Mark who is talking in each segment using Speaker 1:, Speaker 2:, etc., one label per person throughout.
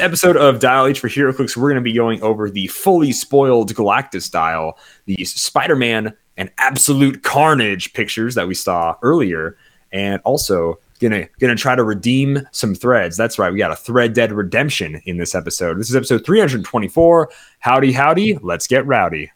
Speaker 1: episode of Dial H for Hero HeroClix, we're going to be going over the fully spoiled Galactus dial, the Spider Man and Absolute Carnage pictures that we saw earlier, and also gonna gonna try to redeem some threads. That's right, we got a thread dead redemption in this episode. This is episode 324. Howdy, howdy, let's get rowdy.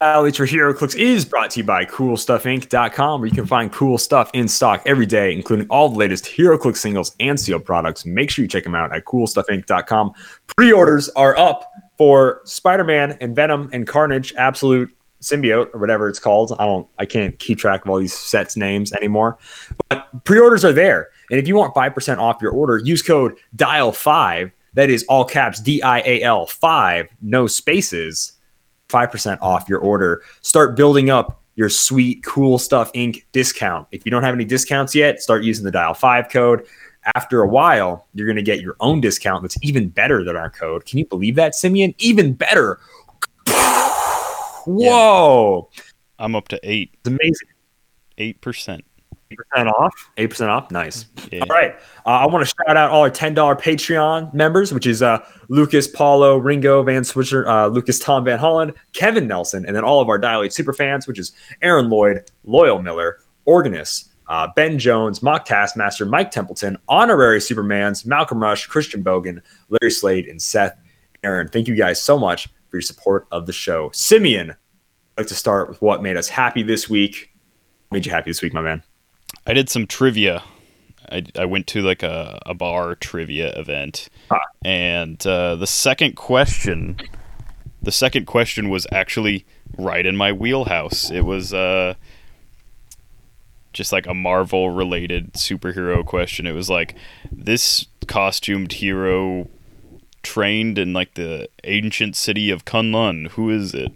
Speaker 1: Alley for HeroClix is brought to you by CoolStuffInc.com, where you can find cool stuff in stock every day, including all the latest HeroClix singles and sealed products. Make sure you check them out at CoolStuffInc.com. Pre-orders are up for Spider-Man and Venom and Carnage Absolute Symbiote or whatever it's called. I don't, I can't keep track of all these sets names anymore. But pre-orders are there, and if you want five percent off your order, use code Dial Five. That is all caps D I A L five, no spaces 5% off your order. Start building up your sweet, cool stuff Inc. discount. If you don't have any discounts yet, start using the dial five code. After a while, you're going to get your own discount that's even better than our code. Can you believe that, Simeon? Even better. Whoa.
Speaker 2: I'm up to eight.
Speaker 1: It's amazing.
Speaker 2: Eight percent.
Speaker 1: off. 8% off. Nice.
Speaker 2: Yeah.
Speaker 1: All right. Uh, I want to shout out all our $10 Patreon members, which is uh, Lucas, Paulo, Ringo, Van Switzer, uh, Lucas, Tom Van Holland, Kevin Nelson, and then all of our Dial H super fans, which is Aaron Lloyd, Loyal Miller, Organist, uh, Ben Jones, Mock Taskmaster, Mike Templeton, Honorary Supermans, Malcolm Rush, Christian Bogan, Larry Slade, and Seth Aaron. Thank you guys so much for your support of the show. Simeon, I'd like to start with what made us happy this week. What made you happy this week, my man?
Speaker 2: I did some trivia. I, I went to like a, a bar trivia event,
Speaker 1: Ah.
Speaker 2: and uh, the second question, the second question was actually right in my wheelhouse. It was uh, just like a Marvel related superhero question. It was like this costumed hero trained in like the ancient city of Kunlun. Who is it?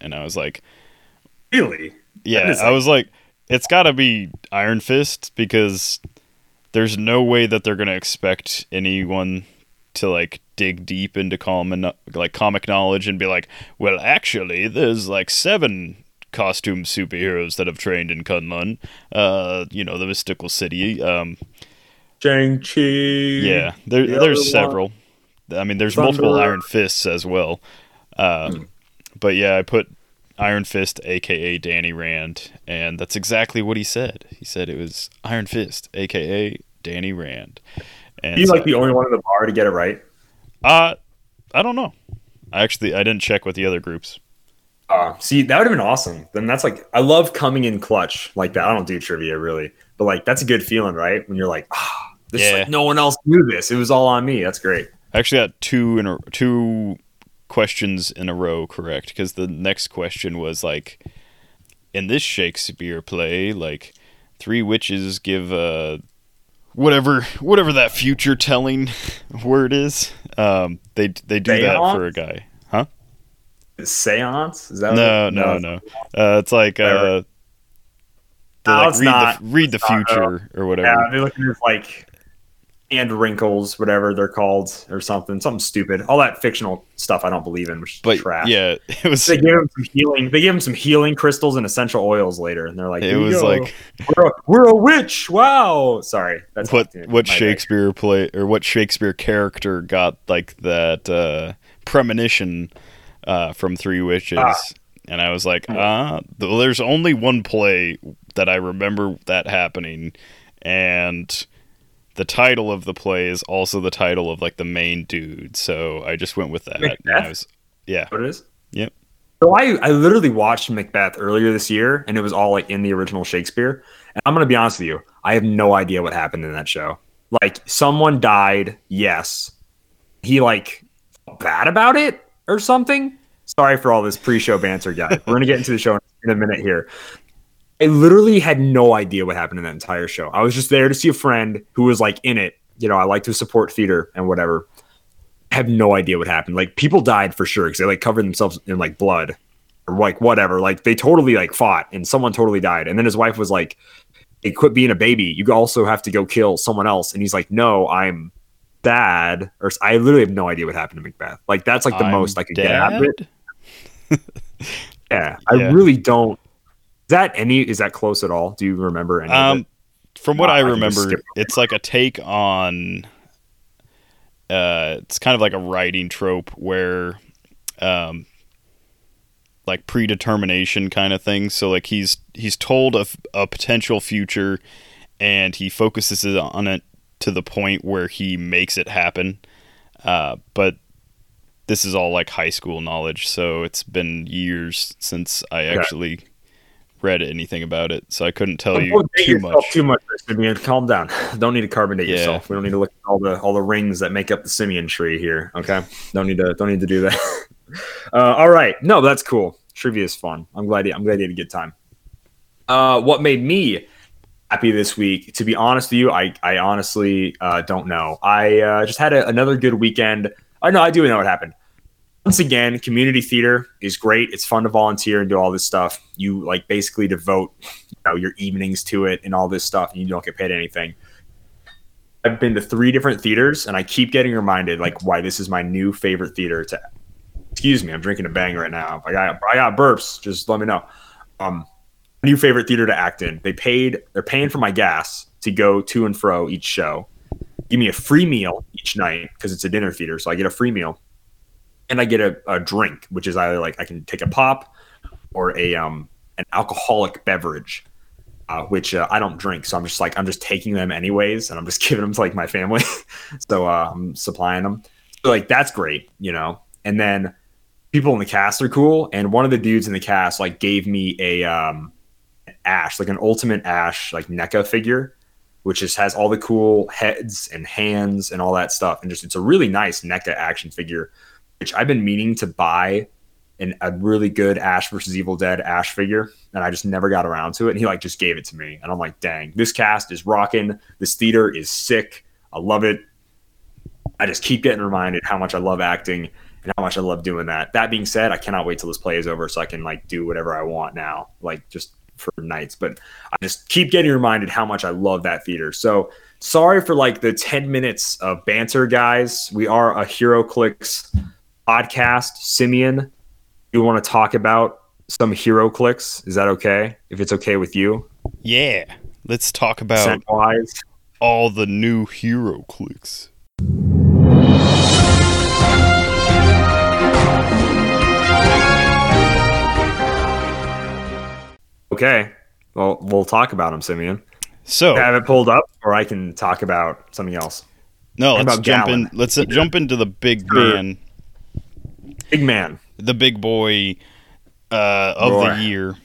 Speaker 2: And I was like,
Speaker 1: Really?
Speaker 2: yeah, I was like, it's got to be Iron Fist because there's no way that they're gonna expect anyone to like dig deep into common like comic knowledge and be like, well, actually, there's like seven costume superheroes that have trained in Kunlun, uh, you know, the mystical city. Um,
Speaker 1: Shang-Chi.
Speaker 2: yeah, there,
Speaker 1: The
Speaker 2: there's several. I mean, there's multiple Iron Fists as well. Uh, But yeah, I put Iron Fist, aka Danny Rand, and that's exactly what he said. He said it was Iron Fist, aka Danny Rand. And
Speaker 1: He's
Speaker 2: so-
Speaker 1: like the only one in the bar to get it right.
Speaker 2: uh, I don't know. I actually I didn't check with the other groups.
Speaker 1: Uh, see, that would have been awesome. Then that's like, I love coming in clutch like that. I don't do trivia really, but like, that's a good feeling, right? When you're like, ah, this is
Speaker 2: Yeah.
Speaker 1: like, no one else knew this. It was all on me. That's great.
Speaker 2: I actually got two in a, two questions in a row correct because the next question was like, in this Shakespeare play, like three witches give uh whatever whatever that future telling word is. Um, they they do that for a guy, huh?
Speaker 1: Seance? Is that
Speaker 2: No, no, no. Uh, it's like uh,
Speaker 1: No,
Speaker 2: like, read
Speaker 1: not.
Speaker 2: the read the
Speaker 1: It's not,
Speaker 2: future or whatever.
Speaker 1: Yeah, they're looking at like and wrinkles, whatever they're called, or something, something stupid. All that fictional stuff I don't believe in, which is
Speaker 2: But
Speaker 1: trash.
Speaker 2: yeah, it was
Speaker 1: They gave him some healing. They gave him some healing crystals and essential oils later, and they're like,
Speaker 2: it was
Speaker 1: go.
Speaker 2: like
Speaker 1: we're a, we're a witch." Wow. Sorry, that's
Speaker 2: what what. Shakespeare play or what Shakespeare character got like that uh, premonition uh, from Three Witches,
Speaker 1: Ah.
Speaker 2: and I was like, ah, th- there's only one play that I remember that happening, and the title of the play is also the title of like the main dude, so I just went with that.
Speaker 1: Macbeth?
Speaker 2: was, yeah,
Speaker 1: What it is?
Speaker 2: Yep.
Speaker 1: So I, I literally watched Macbeth earlier this year, and it was all like in the original Shakespeare. And I'm gonna be honest with you, I have no idea what happened in that show. Like someone died, yes. He like bad about it or something. Sorry for all this pre-show banter, guys. We're gonna get into the show in a minute here. I literally had no idea what happened in that entire show. I was just there to see a friend who was like in it. You know, I like to support theater and whatever. I have no idea what happened. Like people died for sure because they like covered themselves in like blood or like whatever. Like they totally like fought and someone totally died. And then his wife was like, "Hey, quit being a baby. You also have to go kill someone else." And he's like, "No, I'm sad, or I literally have no idea what happened to Macbeth. Like that's like the
Speaker 2: I'm
Speaker 1: most I could get out of it. Yeah, I
Speaker 2: Yeah.
Speaker 1: really don't. Is that any? Is that close at all? Do you remember any?
Speaker 2: Um, from what
Speaker 1: Nah,
Speaker 2: I
Speaker 1: I
Speaker 2: remember, it's like a take on. Uh, it's kind of like a writing trope where, um, like predetermination kind of thing. So like he's he's told of a potential future, and he focuses on it to the point where he makes it happen. Uh, but this is all like high school knowledge, so it's been years since I
Speaker 1: Okay.
Speaker 2: Read anything about it, so I couldn't tell
Speaker 1: Don't
Speaker 2: you too much.
Speaker 1: Too much, Simeon. Calm down. Don't need to carbonate
Speaker 2: Yeah.
Speaker 1: yourself. We don't need to look at all the all the rings that make up the Simeon tree here. Okay. Don't need to don't need to do that. uh, all right. No, that's cool. Trivia is fun. I'm glad. You, I'm glad you had a good time. Uh, what made me happy this week? To be honest with you, I I honestly uh, don't know. I uh, just had a, another good weekend. I know I do know what happened. Once again, community theater is great. It's fun to volunteer and do all this stuff. You like basically devote you know, your evenings to it and all this stuff, and you don't get paid anything. I've been to three different theaters, and I keep getting reminded like why this is my new favorite theater. To excuse me, I'm drinking a bang right now. I got I got burps. Just let me know. Um, new favorite theater to act in. They paid. They're paying for my gas to go to and fro each show. Give me a free meal each night because it's a dinner theater, so I get a free meal, and I get a, a drink, which is either like I can take a pop or a um an alcoholic beverage uh, which uh, I don't drink. So I'm just like, I'm just taking them anyways, and I'm just giving them to like my family. so uh, I'm supplying them. So like that's great, you know. And then people in the cast are cool, and one of the dudes in the cast like gave me a um Ash, like an ultimate Ash, like NECA figure, which just has all the cool heads and hands and all that stuff, and just it's a really nice NECA action figure, I've been meaning to buy an, a really good Ash versus Evil Dead Ash figure, and I just never got around to it. And he like just gave it to me, and I'm like, dang, this cast is rocking. This theater is sick. I love it. I just keep getting reminded how much I love acting and how much I love doing that. That being said, I cannot wait till this play is over so I can like do whatever I want now, like just for nights. But I just keep getting reminded how much I love that theater. So sorry for like the 10 minutes of banter, guys. We are a HeroClix podcast. Simeon, you want to talk about some HeroClix? Is that okay? If it's okay with you,
Speaker 2: Yeah, let's talk about all the new HeroClix.
Speaker 1: Okay. Well, we'll talk about them, Simeon.
Speaker 2: So
Speaker 1: I have it pulled up, or I can talk about something else.
Speaker 2: no, let's jump
Speaker 1: Gallon?
Speaker 2: in. Let's jump into the big man,
Speaker 1: Big man.
Speaker 2: the big boy uh, of
Speaker 1: Roy.
Speaker 2: the year,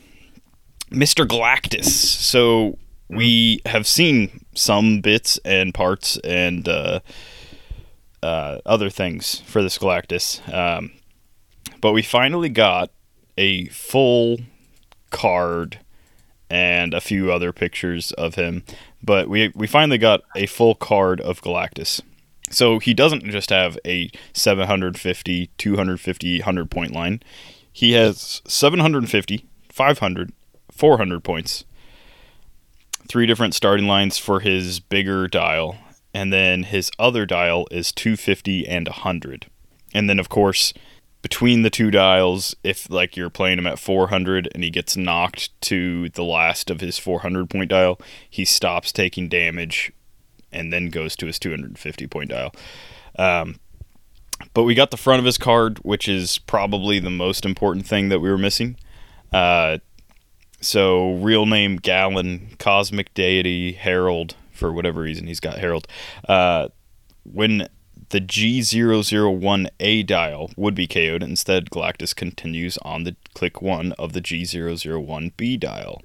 Speaker 2: Mister Galactus. So we have seen some bits and parts and uh, uh, other things for this Galactus, um, but we finally got a full card and a few other pictures of him. But we we finally got a full card of Galactus. So he doesn't just have a 750, 250, 100 point line. He has 750, 500, 400 points. Three different starting lines for his bigger dial. And then his other dial is 250 and 100. And then, of course, between the two dials, if like you're playing him at 400 and he gets knocked to the last of his 400 point dial, he stops taking damage and then goes to his 250 point dial. Um, but we got the front of his card, which is probably the most important thing that we were missing. Uh, so, real name Galan, Cosmic Deity, Herald, for whatever reason he's got Herald. Uh, when the G001A dial would be KO'd, instead Galactus continues on the click 1 of the G001B dial.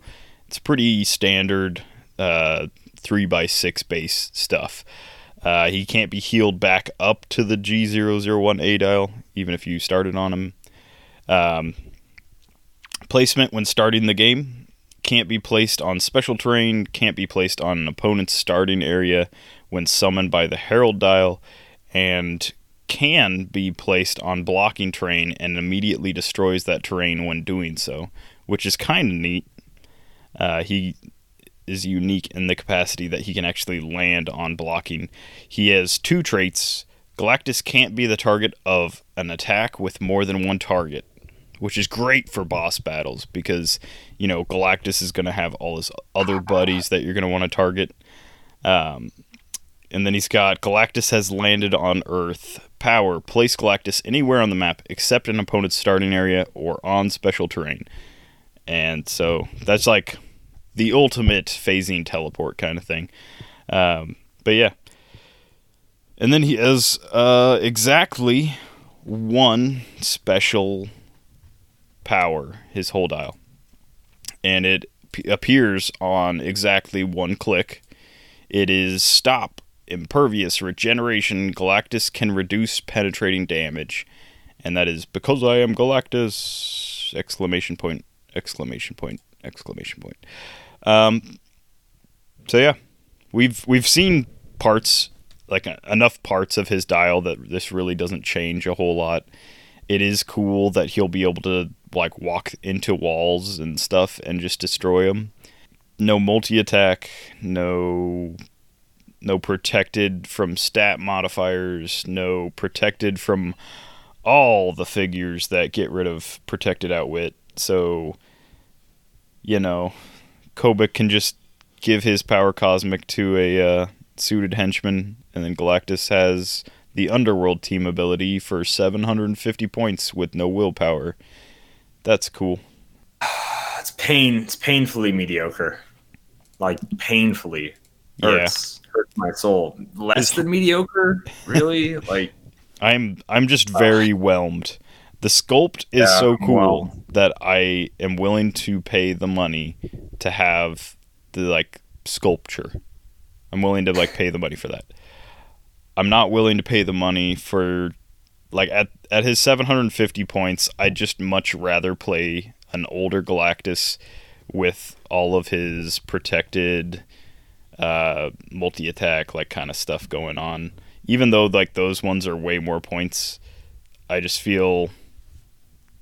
Speaker 2: It's pretty standard uh, 3x6 base stuff. Uh, he can't be healed back up to the G001A dial, even if you started on him. Um, placement when starting the game can't be placed on special terrain, can't be placed on an opponent's starting area when summoned by the Herald dial, and can be placed on blocking terrain and immediately destroys that terrain when doing so, which is kind of neat. Uh, he is unique in the capacity that he can actually land on blocking. He has two traits. Galactus can't be the target of an attack with more than one target, which is great for boss battles because, you know, Galactus is going to have all his other buddies that you're going to want to target. Um, and then he's got Galactus has landed on Earth. Power. Place Galactus anywhere on the map except an opponent's starting area or on special terrain. And so that's like the ultimate phasing teleport kind of thing. Um, but yeah. And then he has uh, exactly one special power, his whole dial. And it p- appears on exactly one click. It is stop, impervious, regeneration. Galactus can reduce penetrating damage. And that is because I am Galactus! Exclamation point, exclamation point, exclamation point. Um, so yeah, we've we've seen parts like uh, enough parts of his dial that this really doesn't change a whole lot. It is cool that he'll be able to like walk into walls and stuff and just destroy them. No multi attack, no no protected from stat modifiers, no protected from all the figures that get rid of protected outwit. So you know, Kobik can just give his power cosmic to a uh, suited henchman, and then Galactus has the Underworld team ability for 750 points with no willpower. That's cool.
Speaker 1: It's pain. It's painfully mediocre. Like painfully hurts hurts my soul. Less than mediocre, really. like
Speaker 2: I'm I'm just very whelmed. The sculpt is
Speaker 1: Yeah,
Speaker 2: so cool that I am willing to pay the money to have the like sculpture. I'm willing to like pay the money for that. I'm not willing to pay the money for like at at his 750 points, I'd just much rather play an older Galactus with all of his protected uh multi attack like kind of stuff going on. Even though like those ones are way more points, I just feel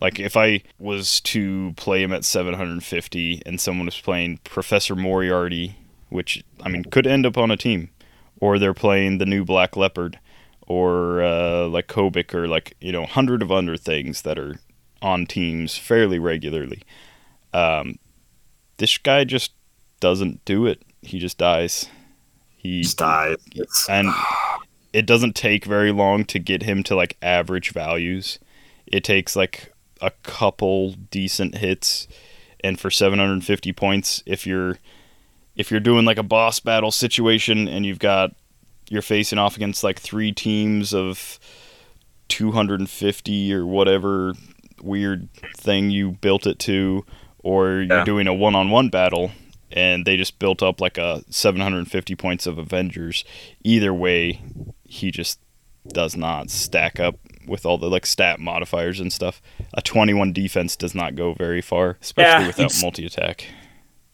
Speaker 2: like if I was to play him at 750 and someone was playing Professor Moriarty, which I mean could end up on a team, or they're playing the new Black Leopard, or uh, like Kobik, or like you know hundred of under things that are on teams fairly regularly. Um, this guy just doesn't do it. He just dies. He
Speaker 1: just dies.
Speaker 2: And it doesn't take very long to get him to like average values. It takes like a couple decent hits, and for 750 points, if you're if you're doing like a boss battle situation and you've got you're facing off against like three teams of 250 or whatever weird thing you built it to, or you're
Speaker 1: Yeah.
Speaker 2: doing a one-on-one battle and they just built up like a 750 points of Avengers. Either way, he just does not stack up with all the like stat modifiers and stuff. A 21 defense does not go very far, especially
Speaker 1: Yeah,
Speaker 2: without multi attack.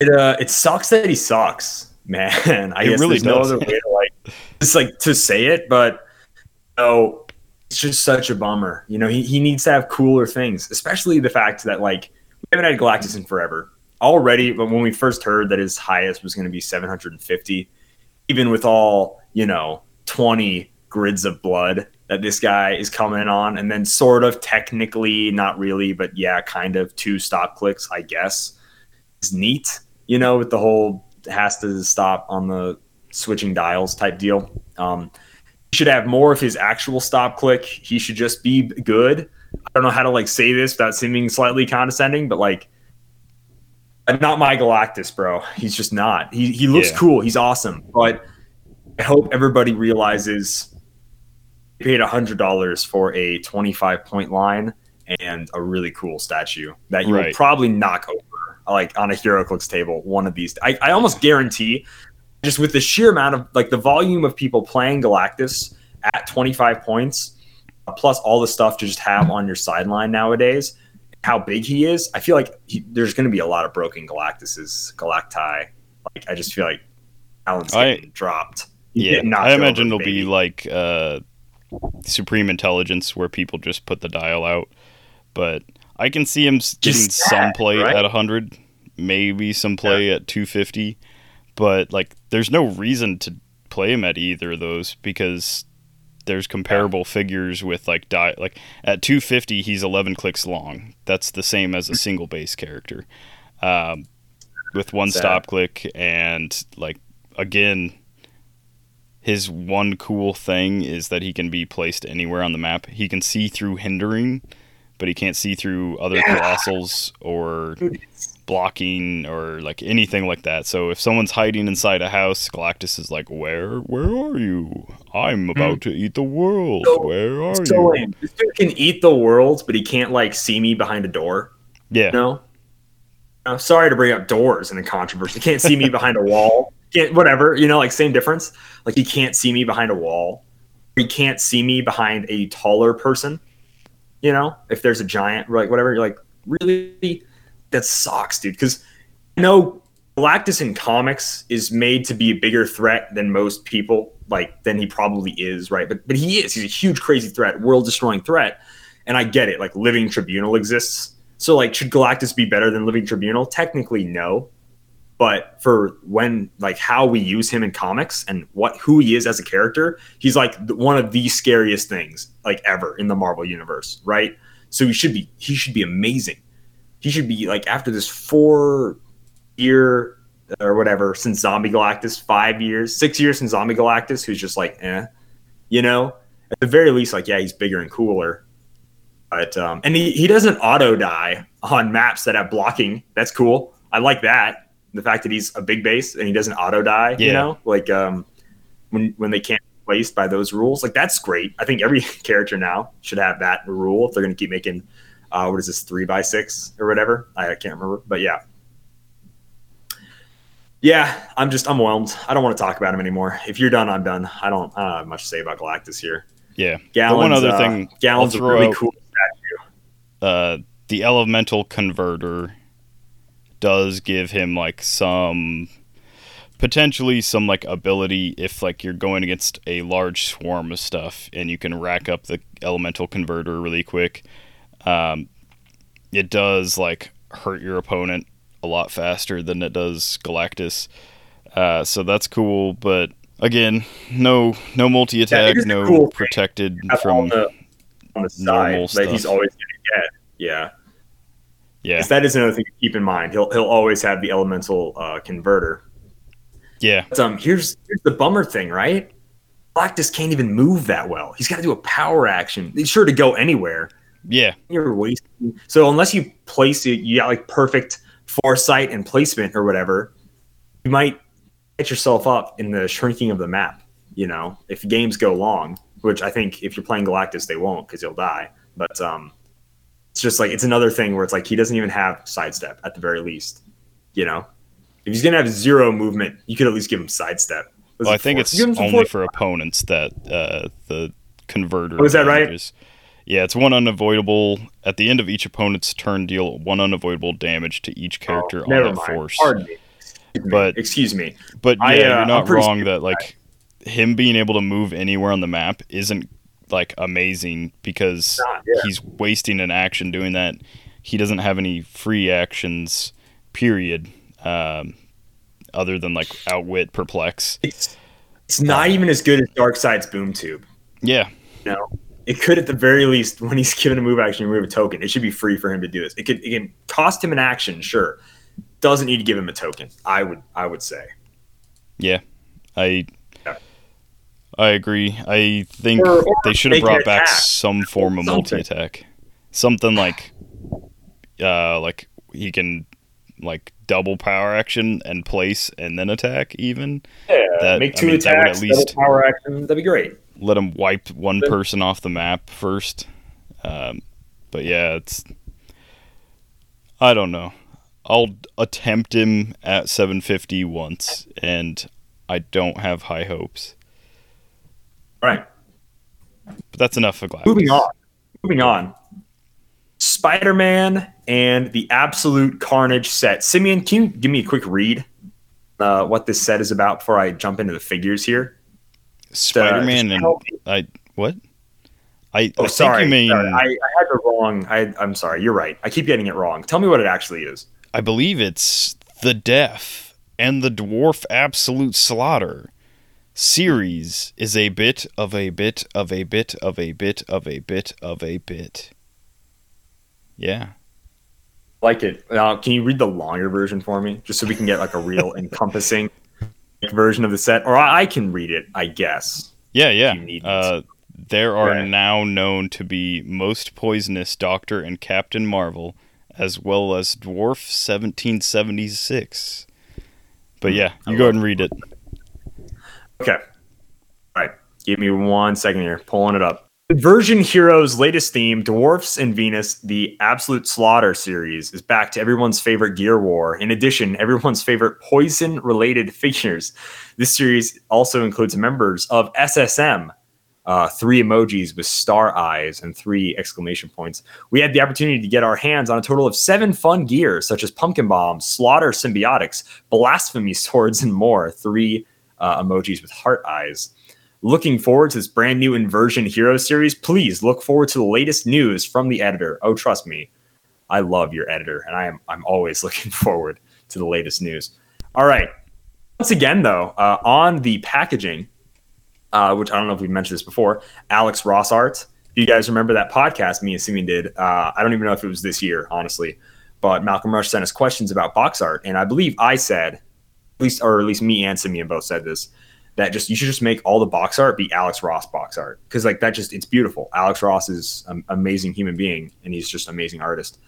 Speaker 1: it uh, it sucks that he sucks, man. I
Speaker 2: It
Speaker 1: guess
Speaker 2: really
Speaker 1: there's no other way to like, just like to say it, but no, it's just such a bummer. You know, he, he needs to have cooler things, especially the fact that like we haven't had Galactus in forever already. But when we first heard that his highest was going to be 750, even with all you know 20 grids of blood that this guy is coming on, and then sort of technically not really, but yeah, kind of two stop clicks, I guess, is neat. You know, with the whole has to stop on the switching dials type deal. Um, he should have more of his actual stop click. He should just be good. I don't know how to like say this without seeming slightly condescending, but like, not my Galactus, bro. He's just not. He he looks
Speaker 2: Yeah.
Speaker 1: cool. He's awesome, but I hope everybody realizes paid hundred dollars for a twenty five point line and a really cool statue that you will
Speaker 2: Right.
Speaker 1: probably knock over like on a Hero HeroClix table one of these. I, I almost guarantee just with the sheer amount of like the volume of people playing Galactus at 25 points, uh, plus all the stuff to just have on your sideline nowadays, how big he is, I feel like he, there's going to be a lot of broken Galactuses, Galacti. Like I just feel like Alan's
Speaker 2: I-
Speaker 1: dropped.
Speaker 2: Yeah, I imagine it'll be like uh, Supreme Intelligence, where people just put the dial out. But I can see him s- getting
Speaker 1: Just
Speaker 2: some play
Speaker 1: right?
Speaker 2: at 100, maybe some play at 250. but like there's no reason to play him at either of those because there's comparable figures with like die like at 250 he's 11 clicks long that's the same as a single base character um, with one
Speaker 1: Sad.
Speaker 2: stop click and like again his one cool thing is that he can be placed anywhere on the map he can see through hindering but he can't see through other
Speaker 1: Yeah.
Speaker 2: colossals or blocking or like anything like that. So if someone's hiding inside a house, Galactus is like, "Where, where are you? I'm about to eat the world.
Speaker 1: So-
Speaker 2: where are
Speaker 1: So
Speaker 2: you?"
Speaker 1: lame. This dude can eat the world, but he can't like see me behind a door.
Speaker 2: Yeah,
Speaker 1: No. Uh, sorry to bring up doors in a controversy. He can't see me behind a wall. Can't whatever, you know, like same difference. Like he can't see me behind a wall. He can't see me behind a taller person. You know, if there's a giant, like whatever, you're like, really? That sucks, dude. Because you know, Galactus in comics is made to be a bigger threat than most people, like than he probably is, right? But but he is. He's a huge, crazy threat, world destroying threat. And I get it. Like living tribunal exists. So like should Galactus be better than living tribunal? Technically no. But for when like how we use him in comics and what who he is as a character, he's like one of the scariest things like ever in the Marvel universe, right? So he should be he should be amazing. He should be like after this 4 year or whatever since Zombie Galactus, 5 years, 6 years since Zombie Galactus who's just like eh, you know? At the very least like yeah, he's bigger and cooler. But um, and he, he doesn't auto die on maps that have blocking. That's cool. I like that. The fact that he's a big base and he doesn't auto die. You know, like um, when when they can't be placed by those rules, like that's great. I think every character now should have that rule if they're going to keep making. Uh, what is this three by six or whatever? I, I can't remember, but yeah. Yeah, I'm just I'm whelmed. I don't want to talk about him anymore. If you're done, I'm done. I don't, I don't have much to say about Galactus here.
Speaker 2: yeah.
Speaker 1: Gallons,
Speaker 2: one other
Speaker 1: uh,
Speaker 2: thing
Speaker 1: Gallons a really
Speaker 2: out-
Speaker 1: cool statue.
Speaker 2: uh, the elemental converter does give him like some potentially some like ability if like you're going against a large swarm of stuff and you can rack up the elemental converter really quick um, it does like hurt your opponent a lot faster than it does galactus uh, so that's cool but again no no multi
Speaker 1: Yeah,
Speaker 2: attack
Speaker 1: it is a
Speaker 2: no
Speaker 1: cool
Speaker 2: protected
Speaker 1: Have on
Speaker 2: from
Speaker 1: the on the
Speaker 2: normal
Speaker 1: side that he's always to get. Yeah,
Speaker 2: yeah
Speaker 1: that is another thing to keep in mind. He'll he'll always have the elemental uh, converter.
Speaker 2: yeah
Speaker 1: But, um, here's here's the bummer thing, right? Galactus can't even move that well. He's got to do a power action. He's sure to go anywhere.
Speaker 2: yeah
Speaker 1: You're wasting. So unless you place it, you got like perfect foresight and placement or whatever. You might get yourself up in the shrinking of the map. You know, if games go long, which I think if you're playing Galactus, they won't because he'll die. But um, it's just like it's another thing where it's like he doesn't even have sidestep at the very least. You know, if he's gonna have zero movement, you could at least give him sidestep.
Speaker 2: Well, I think it's
Speaker 1: Give him some
Speaker 2: only for opponents that uh, the converter.
Speaker 1: Oh, is that right?
Speaker 2: damages. Yeah, it's one unavoidable. At the end of each opponent's turn, deal one unavoidable damage to each character
Speaker 1: Oh,
Speaker 2: on that
Speaker 1: mind.
Speaker 2: force.
Speaker 1: Pardon me. Excuse me.
Speaker 2: But-
Speaker 1: excuse me.
Speaker 2: But yeah,
Speaker 1: I, uh,
Speaker 2: you're not wrong that like him being able to move anywhere on the map isn't like amazing because
Speaker 1: yeah.
Speaker 2: he's wasting an action doing that. He doesn't have any free actions, period. Um, other than like outwit, perplex.
Speaker 1: It's it's not even as good as Darkseid's boom tube.
Speaker 2: Yeah,
Speaker 1: You know, it could at the very least when he's given a move action, remove a token. It should be free for him to do this. It could it can cost him an action, sure. Doesn't need to give him a token. I would I would say.
Speaker 2: Yeah, I. I agree. I think
Speaker 1: Or- or
Speaker 2: they should have brought back
Speaker 1: attack.
Speaker 2: some form of multi attack, something like, uh, like he can like double power action and place and then attack. Even
Speaker 1: Yeah,
Speaker 2: That-
Speaker 1: make
Speaker 2: I
Speaker 1: two
Speaker 2: mean, that would
Speaker 1: attacks,
Speaker 2: at least-
Speaker 1: double power action. That'd be great.
Speaker 2: let him wipe one
Speaker 1: Then-
Speaker 2: person off the map first. Um, but yeah, it's I don't know. I'll attempt him at 750 once, and I don't have high hopes.
Speaker 1: All right.
Speaker 2: But that's enough for Galactus.
Speaker 1: Moving on. Moving on. Spider Man and the Absolute Carnage set. Simeon, can you give me a quick read uh, what this set is about before I jump into the figures here?
Speaker 2: Spider-Man
Speaker 1: just
Speaker 2: and. I what? I,
Speaker 1: Oh,
Speaker 2: I
Speaker 1: sorry.
Speaker 2: you mean
Speaker 1: sorry. I, I had the wrong. I, I'm sorry. You're right. I keep getting it wrong. Tell me what it actually is.
Speaker 2: I believe it's the death and the Dwarf Absolute Slaughter series is a bit of a bit of a bit of a bit of a bit of a bit. Yeah.
Speaker 1: like it. Uh, can you read the longer version for me, just so we can get like a real encompassing version of the set? Or I, I can read it, I guess.
Speaker 2: Yeah, yeah. Uh, there are now known to be most poisonous Doctor and Captain Marvel, as well as Dwarf 1776. But yeah, you go ahead and read it.
Speaker 1: Okay. All right. Give me one second here. Pulling it up. Version Heroes' latest theme, Dwarfs and Venus, the Absolute Slaughter series, is back to everyone's favorite Gear War. In addition, everyone's favorite poison related figures. This series also includes members of SSM, uh, three emojis with star eyes and three exclamation points. We had the opportunity to get our hands on a total of seven fun gears, such as Pumpkin Bomb, Slaughter Symbiotics, Blasphemy Swords, and more. Three uh, emojis with heart eyes. Looking forward to this brand new Inversion Hero series. Please look forward to the latest news from the editor. Oh, trust me, I love your editor, and I am I'm always looking forward to the latest news. All right. Once again, though, uh, on the packaging, uh, which I don't know if we mentioned this before, Alex Ross Art. Do you guys remember that podcast me and Simeon did? Uh, I don't even know if it was this year, honestly, but Malcolm Rush sent us questions about box art, and I believe I said, least or at least me and Simeon both said this, that just you should just make all the box art be Alex Ross box art because like that just it's beautiful. Alex Ross is an amazing human being, and he's just an amazing artist.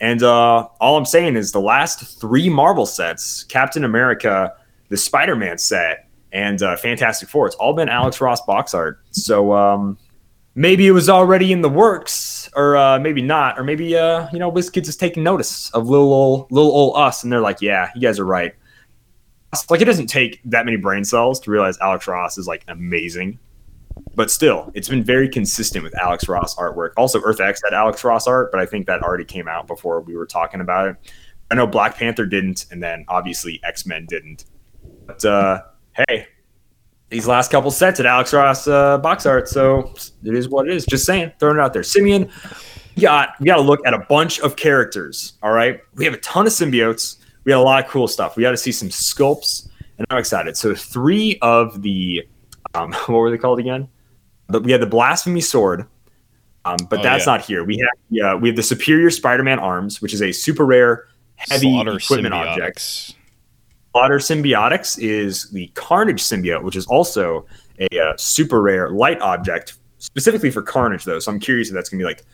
Speaker 1: And uh, all I'm saying is the last three Marvel sets, Captain America, the Spider-Man set, and uh, Fantastic Four, it's all been Alex Ross box art. So um, maybe it was already in the works, or uh, maybe not, or maybe uh, you know, WizKids is taking notice of little old little old us, and they're like, yeah, you guys are right. Like it doesn't take that many brain cells to realize Alex Ross is like amazing, but still, it's been very consistent with Alex Ross artwork. Also, Earth X had Alex Ross art, but I think that already came out before we were talking about it. I know Black Panther didn't, and then obviously X Men didn't. But uh, hey, these last couple sets at Alex Ross uh, box art, so it is what it is. Just saying, throwing it out there. Simeon, we got we got to look at a bunch of characters. All right, we have a ton of symbiotes. We got a lot of cool stuff. We got to see some sculpts, and I'm excited. So three of the um, what were they called again? But we had the blasphemy sword, um, but
Speaker 2: Oh,
Speaker 1: that's
Speaker 2: yeah.
Speaker 1: not here. We have yeah, we have the superior Spider-Man arms, which is a super rare heavy
Speaker 2: Slaughter
Speaker 1: equipment object.
Speaker 2: symbiotics.
Speaker 1: Slaughter Symbiotics is the Carnage symbiote, which is also a uh, super rare light object, specifically for Carnage, though. So I'm curious if that's going to be like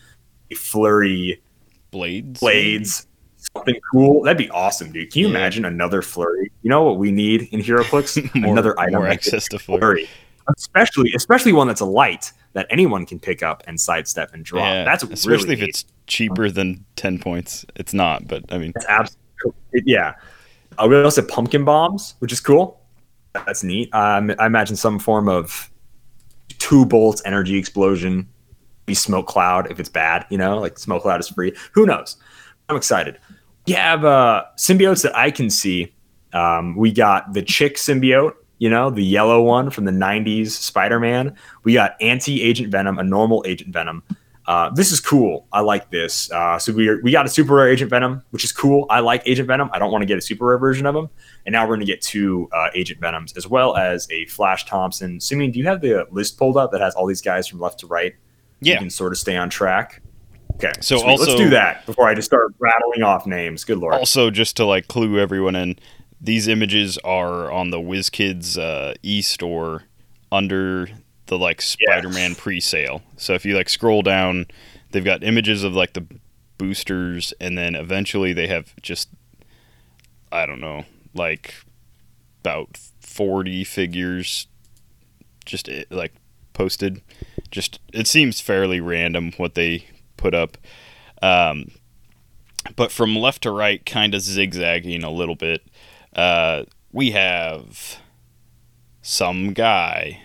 Speaker 1: a flurry
Speaker 2: Blades.
Speaker 1: blades, something cool. That'd be awesome, dude. Can you
Speaker 2: Yeah.
Speaker 1: imagine another flurry? You know what we need in HeroClix?
Speaker 2: More,
Speaker 1: another item
Speaker 2: more access to flurry.
Speaker 1: flurry, especially especially one that's a light that anyone can pick up and sidestep and drop.
Speaker 2: Yeah,
Speaker 1: that's
Speaker 2: especially
Speaker 1: really
Speaker 2: if
Speaker 1: neat.
Speaker 2: it's cheaper than ten points. It's not, but I mean,
Speaker 1: That's absolutely yeah. Uh, we also have pumpkin bombs, which is cool. That's neat. Um, I imagine some form of two bolts energy explosion, be smoke cloud if it's bad. You know, like smoke cloud is free. Who knows? I'm excited. We have uh, symbiotes that I can see. Um, we got the chick symbiote. You know, the yellow one from the '90s Spider-Man. We got anti-agent Venom, a normal agent Venom. Uh, this is cool. I like this. Uh, so we we got a super rare Agent Venom, which is cool. I like Agent Venom. I don't want to get a super rare version of him. And now we're going to get two uh, Agent Venoms as well as a Flash Thompson. Simeon, do you have the list pulled up that has all these guys from left to right? You
Speaker 2: yeah.
Speaker 1: can sort of stay on track. Okay.
Speaker 2: So
Speaker 1: sweet.
Speaker 2: also-
Speaker 1: let's do that before I just start rattling off names. Good lord.
Speaker 2: Also, just to like clue everyone in, these images are on the WizKids uh, e-store under the like Spider-Man pre-sale. So if you like scroll down, they've got images of like the boosters, and then eventually they have just I don't know, like about forty figures, just eh, like posted. Just it seems fairly random what they put up. Um, but from left to right, kind of zigzagging a little bit. Uh, we have some guy.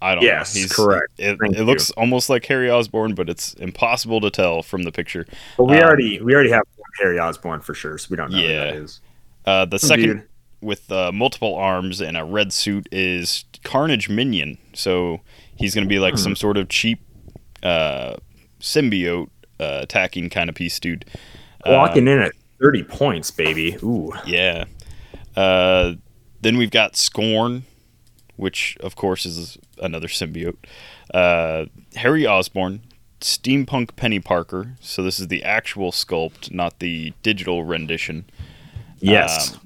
Speaker 2: I don't
Speaker 1: Yes,
Speaker 2: know. He's
Speaker 1: correct.
Speaker 2: It, it looks almost like Harry Osborn, but it's impossible to tell from the picture.
Speaker 1: But we
Speaker 2: um,
Speaker 1: already we already have Harry Osborn for sure, so we don't know
Speaker 2: Yeah.
Speaker 1: who that is.
Speaker 2: Uh, the second
Speaker 1: Dude.
Speaker 2: with uh, multiple arms and a red suit is Carnage Minion. So he's going to be like
Speaker 1: Hmm.
Speaker 2: some sort of cheap uh, symbiote uh, attacking kind of piece dude.
Speaker 1: Walking
Speaker 2: Um,
Speaker 1: in at 30 points, baby. Ooh.
Speaker 2: Yeah. Uh, then we've got Scorn, which of course is another symbiote. Uh, Harry Osborn, Steampunk Peni Parker. So this is the actual sculpt, not the digital rendition.
Speaker 1: Yes.
Speaker 2: Um,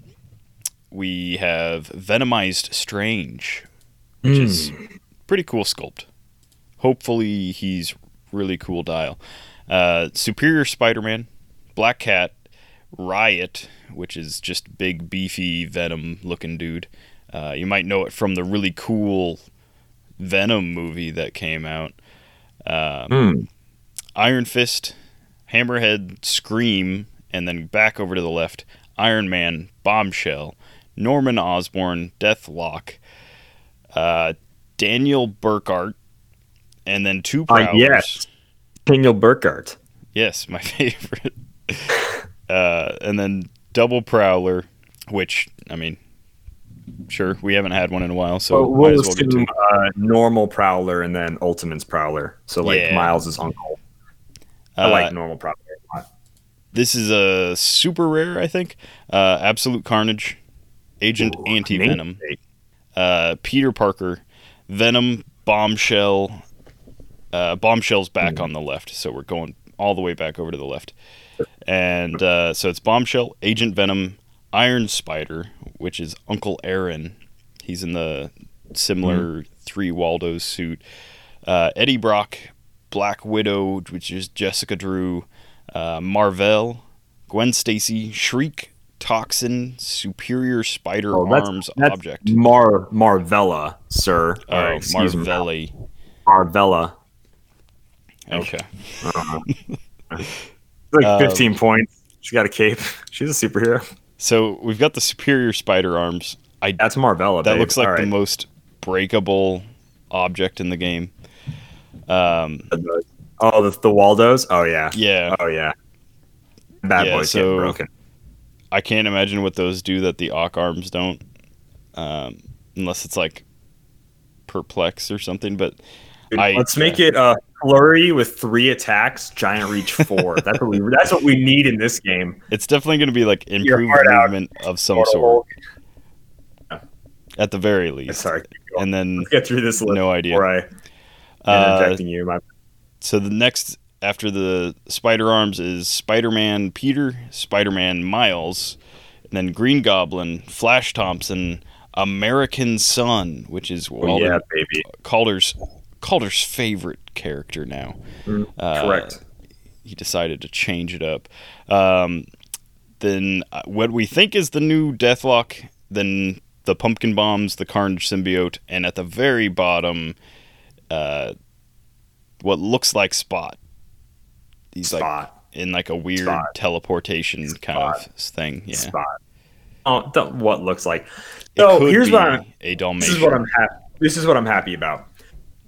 Speaker 2: we have Venomized Strange, which is pretty cool sculpt. Hopefully, he's really cool dial. Uh, Superior Spider-Man, Black Cat, Riot, which is just big beefy Venom looking dude. Uh, you might know it from the really cool Venom movie that came out. Um,
Speaker 1: Hmm.
Speaker 2: Iron Fist, Hammerhead, Scream, and then back over to the left, Iron Man, Bombshell, Norman Osborn, Deathlok, uh, Daniel Berkhart, and then two
Speaker 1: Uh, yes. Daniel Berkhart.
Speaker 2: Yes, my favorite. uh, and then Double Prowler, which, I mean, sure, we haven't had one in a while, so
Speaker 1: Well, we'll
Speaker 2: as well get to
Speaker 1: assume uh, normal Prowler and then Ultimate's Prowler. So like
Speaker 2: Yeah.
Speaker 1: Miles' uncle. I
Speaker 2: Uh,
Speaker 1: like normal Prowler. a lot.
Speaker 2: This is a super rare, I think. Uh, Absolute Carnage, Agent Anti Venom, uh, Peter Parker, Venom, Bombshell. Uh, Bombshell's back
Speaker 1: Hmm.
Speaker 2: on the left, so we're going all the way back over to the left. And uh, so it's Bombshell, Agent Venom, Iron Spider, which is Uncle Aaron. He's in the similar three Waldo suit. Uh, Eddie Brock, Black Widow, which is Jessica Drew, uh, Marvel, Gwen Stacy, Shriek, Toxin, Superior Spider
Speaker 1: Oh, that's-
Speaker 2: Arms
Speaker 1: that's
Speaker 2: Object.
Speaker 1: Mar Marvella, sir.
Speaker 2: Oh,
Speaker 1: Or, excuse me,
Speaker 2: Marvelli.
Speaker 1: Marvella.
Speaker 2: Okay.
Speaker 1: It's like
Speaker 2: Um,
Speaker 1: 15 points. She got a cape. She's a superhero.
Speaker 2: So we've got the Superior Spider Arms. I
Speaker 1: That's Marvella.
Speaker 2: that
Speaker 1: babe.
Speaker 2: looks like
Speaker 1: All
Speaker 2: the
Speaker 1: right.
Speaker 2: most breakable object in the game. Um,
Speaker 1: Oh, the, the Waldos. Oh yeah.
Speaker 2: yeah,
Speaker 1: Oh yeah. Bad
Speaker 2: Yeah,
Speaker 1: boys
Speaker 2: so-
Speaker 1: getting broken.
Speaker 2: I can't imagine what those do that the Ock arms don't, um, unless it's like perplex or something. But
Speaker 1: Dude,
Speaker 2: I-
Speaker 1: let's make it a flurry with three attacks, giant reach four. that's what we. That's what we need in this game.
Speaker 2: it's definitely going to be like improved
Speaker 1: heart out.
Speaker 2: movement of some
Speaker 1: Mortal
Speaker 2: sort
Speaker 1: Hulk.
Speaker 2: at the very least.
Speaker 1: Sorry.
Speaker 2: And then
Speaker 1: Let's get through this list
Speaker 2: no idea.
Speaker 1: before I
Speaker 2: uh,
Speaker 1: you. My
Speaker 2: so the next after the spider arms is spider-man peter spider-man miles and then green goblin flash thompson american son which is
Speaker 1: oh,
Speaker 2: Walter,
Speaker 1: yeah, baby.
Speaker 2: calder's calder's favorite character now
Speaker 1: Mm,
Speaker 2: Uh,
Speaker 1: Correct.
Speaker 2: he decided to change it up um, then uh, what we think is the new deathlok then the pumpkin bombs the carnage symbiote and at the very bottom uh, what looks like spot he's like in like a weird
Speaker 1: Spot.
Speaker 2: teleportation kind of thing yeah
Speaker 1: Spot. Oh, what looks like. So here's what I'm.
Speaker 2: a
Speaker 1: This is what I'm happy. This is what I'm happy about.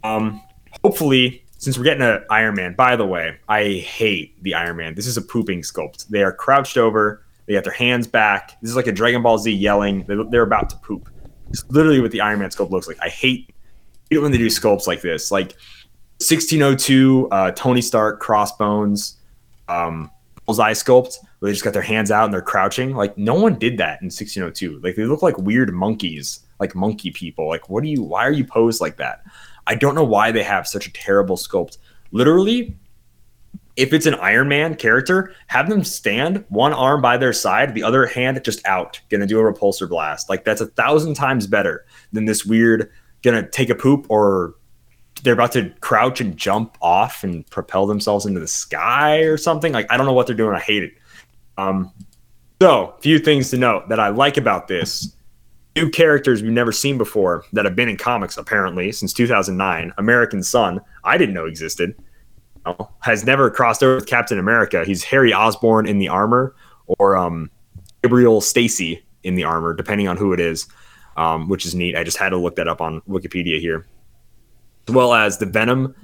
Speaker 1: Um, hopefully, since we're getting an Iron Man. By the way, I hate the Iron Man. This is a pooping sculpt. They are crouched over. They got their hands back. This is like a Dragon Ball Z yelling. They're, about to poop. It's literally what the Iron Man sculpt looks like. I hate, hate when they do sculpts like this. Like 1602, uh, Tony Stark, Crossbones, um, Bullseye sculpt, where they just got their hands out and they're crouching. Like no one did that in 1602. Like they look like weird monkeys, like monkey people. Like what do you? Why are you posed like that? I don't know why they have such a terrible sculpt. Literally, if it's an Iron Man character, have them stand one arm by their side, the other hand just out, gonna do a repulsor blast. Like that's a thousand times better than this weird gonna take a poop or they're about to crouch and jump off and propel themselves into the sky or something. Like I don't know what they're doing. I hate it. Um, so few things to note that I like about this. New characters we've never seen before that have been in comics apparently since 2009. American Son, I didn't know existed. Has never crossed over with Captain America. He's Harry Osborn in the armor, or um, Gabriel Stacy in the armor, depending on who it is, um, which is neat. I just had to look that up on Wikipedia here as well as the Venom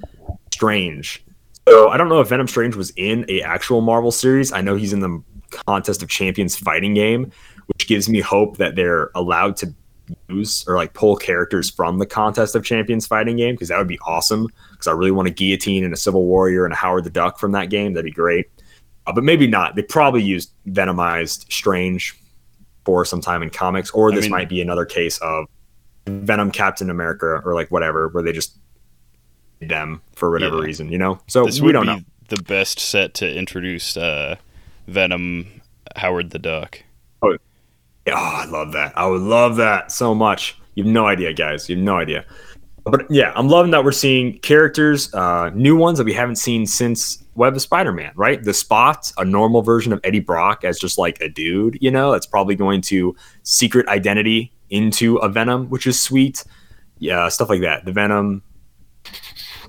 Speaker 1: Strange. So I don't know if Venom Strange was in a actual Marvel series. I know he's in the Contest of Champions fighting game, which gives me hope that they're allowed to use or like pull characters from the Contest of Champions fighting game because that would be awesome. Because I really want a guillotine and a Civil Warrior and a Howard the Duck from that game. That'd be great. Uh, but maybe not. They probably used Venomized Strange. for some time in comics, or
Speaker 2: I
Speaker 1: this
Speaker 2: mean-
Speaker 1: might be another case of Venom Captain America or like whatever, where they just them for whatever
Speaker 2: Yeah.
Speaker 1: reason, you know. So we don't know.
Speaker 2: the best set to introduce uh, Venom Howard the Duck.
Speaker 1: Oh, I love that. I would love that so much. You have no idea, guys. You have no idea. But yeah, I'm loving that we're seeing characters, uh, new ones that we haven't seen since Web of Spider-Man. Right, the Spot, a normal version of Eddie Brock as just like a dude. You know, that's probably going to secret identity into a Venom, which is sweet. Yeah, stuff like that. The Venom,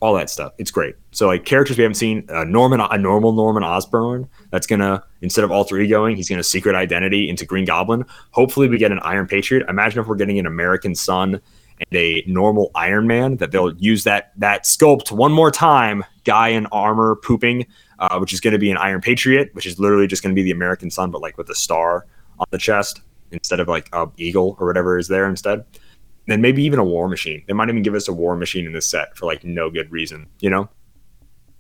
Speaker 1: all that stuff. It's great. So like characters we haven't seen, uh, Norman, a normal Norman Osborn that's gonna instead of alter egoing, he's gonna secret identity into Green Goblin. Hopefully, we get an Iron Patriot. Imagine if we're getting an American Son and a normal Iron Man that they'll use that that sculpt one more time. Guy in armor pooping, uh, which is to be an Iron Patriot, which is literally just to be the American Son, but like with a star on the chest instead of like a eagle or whatever is there instead. Then maybe even a War Machine. They might even give us a War Machine in this set for like no good reason, you know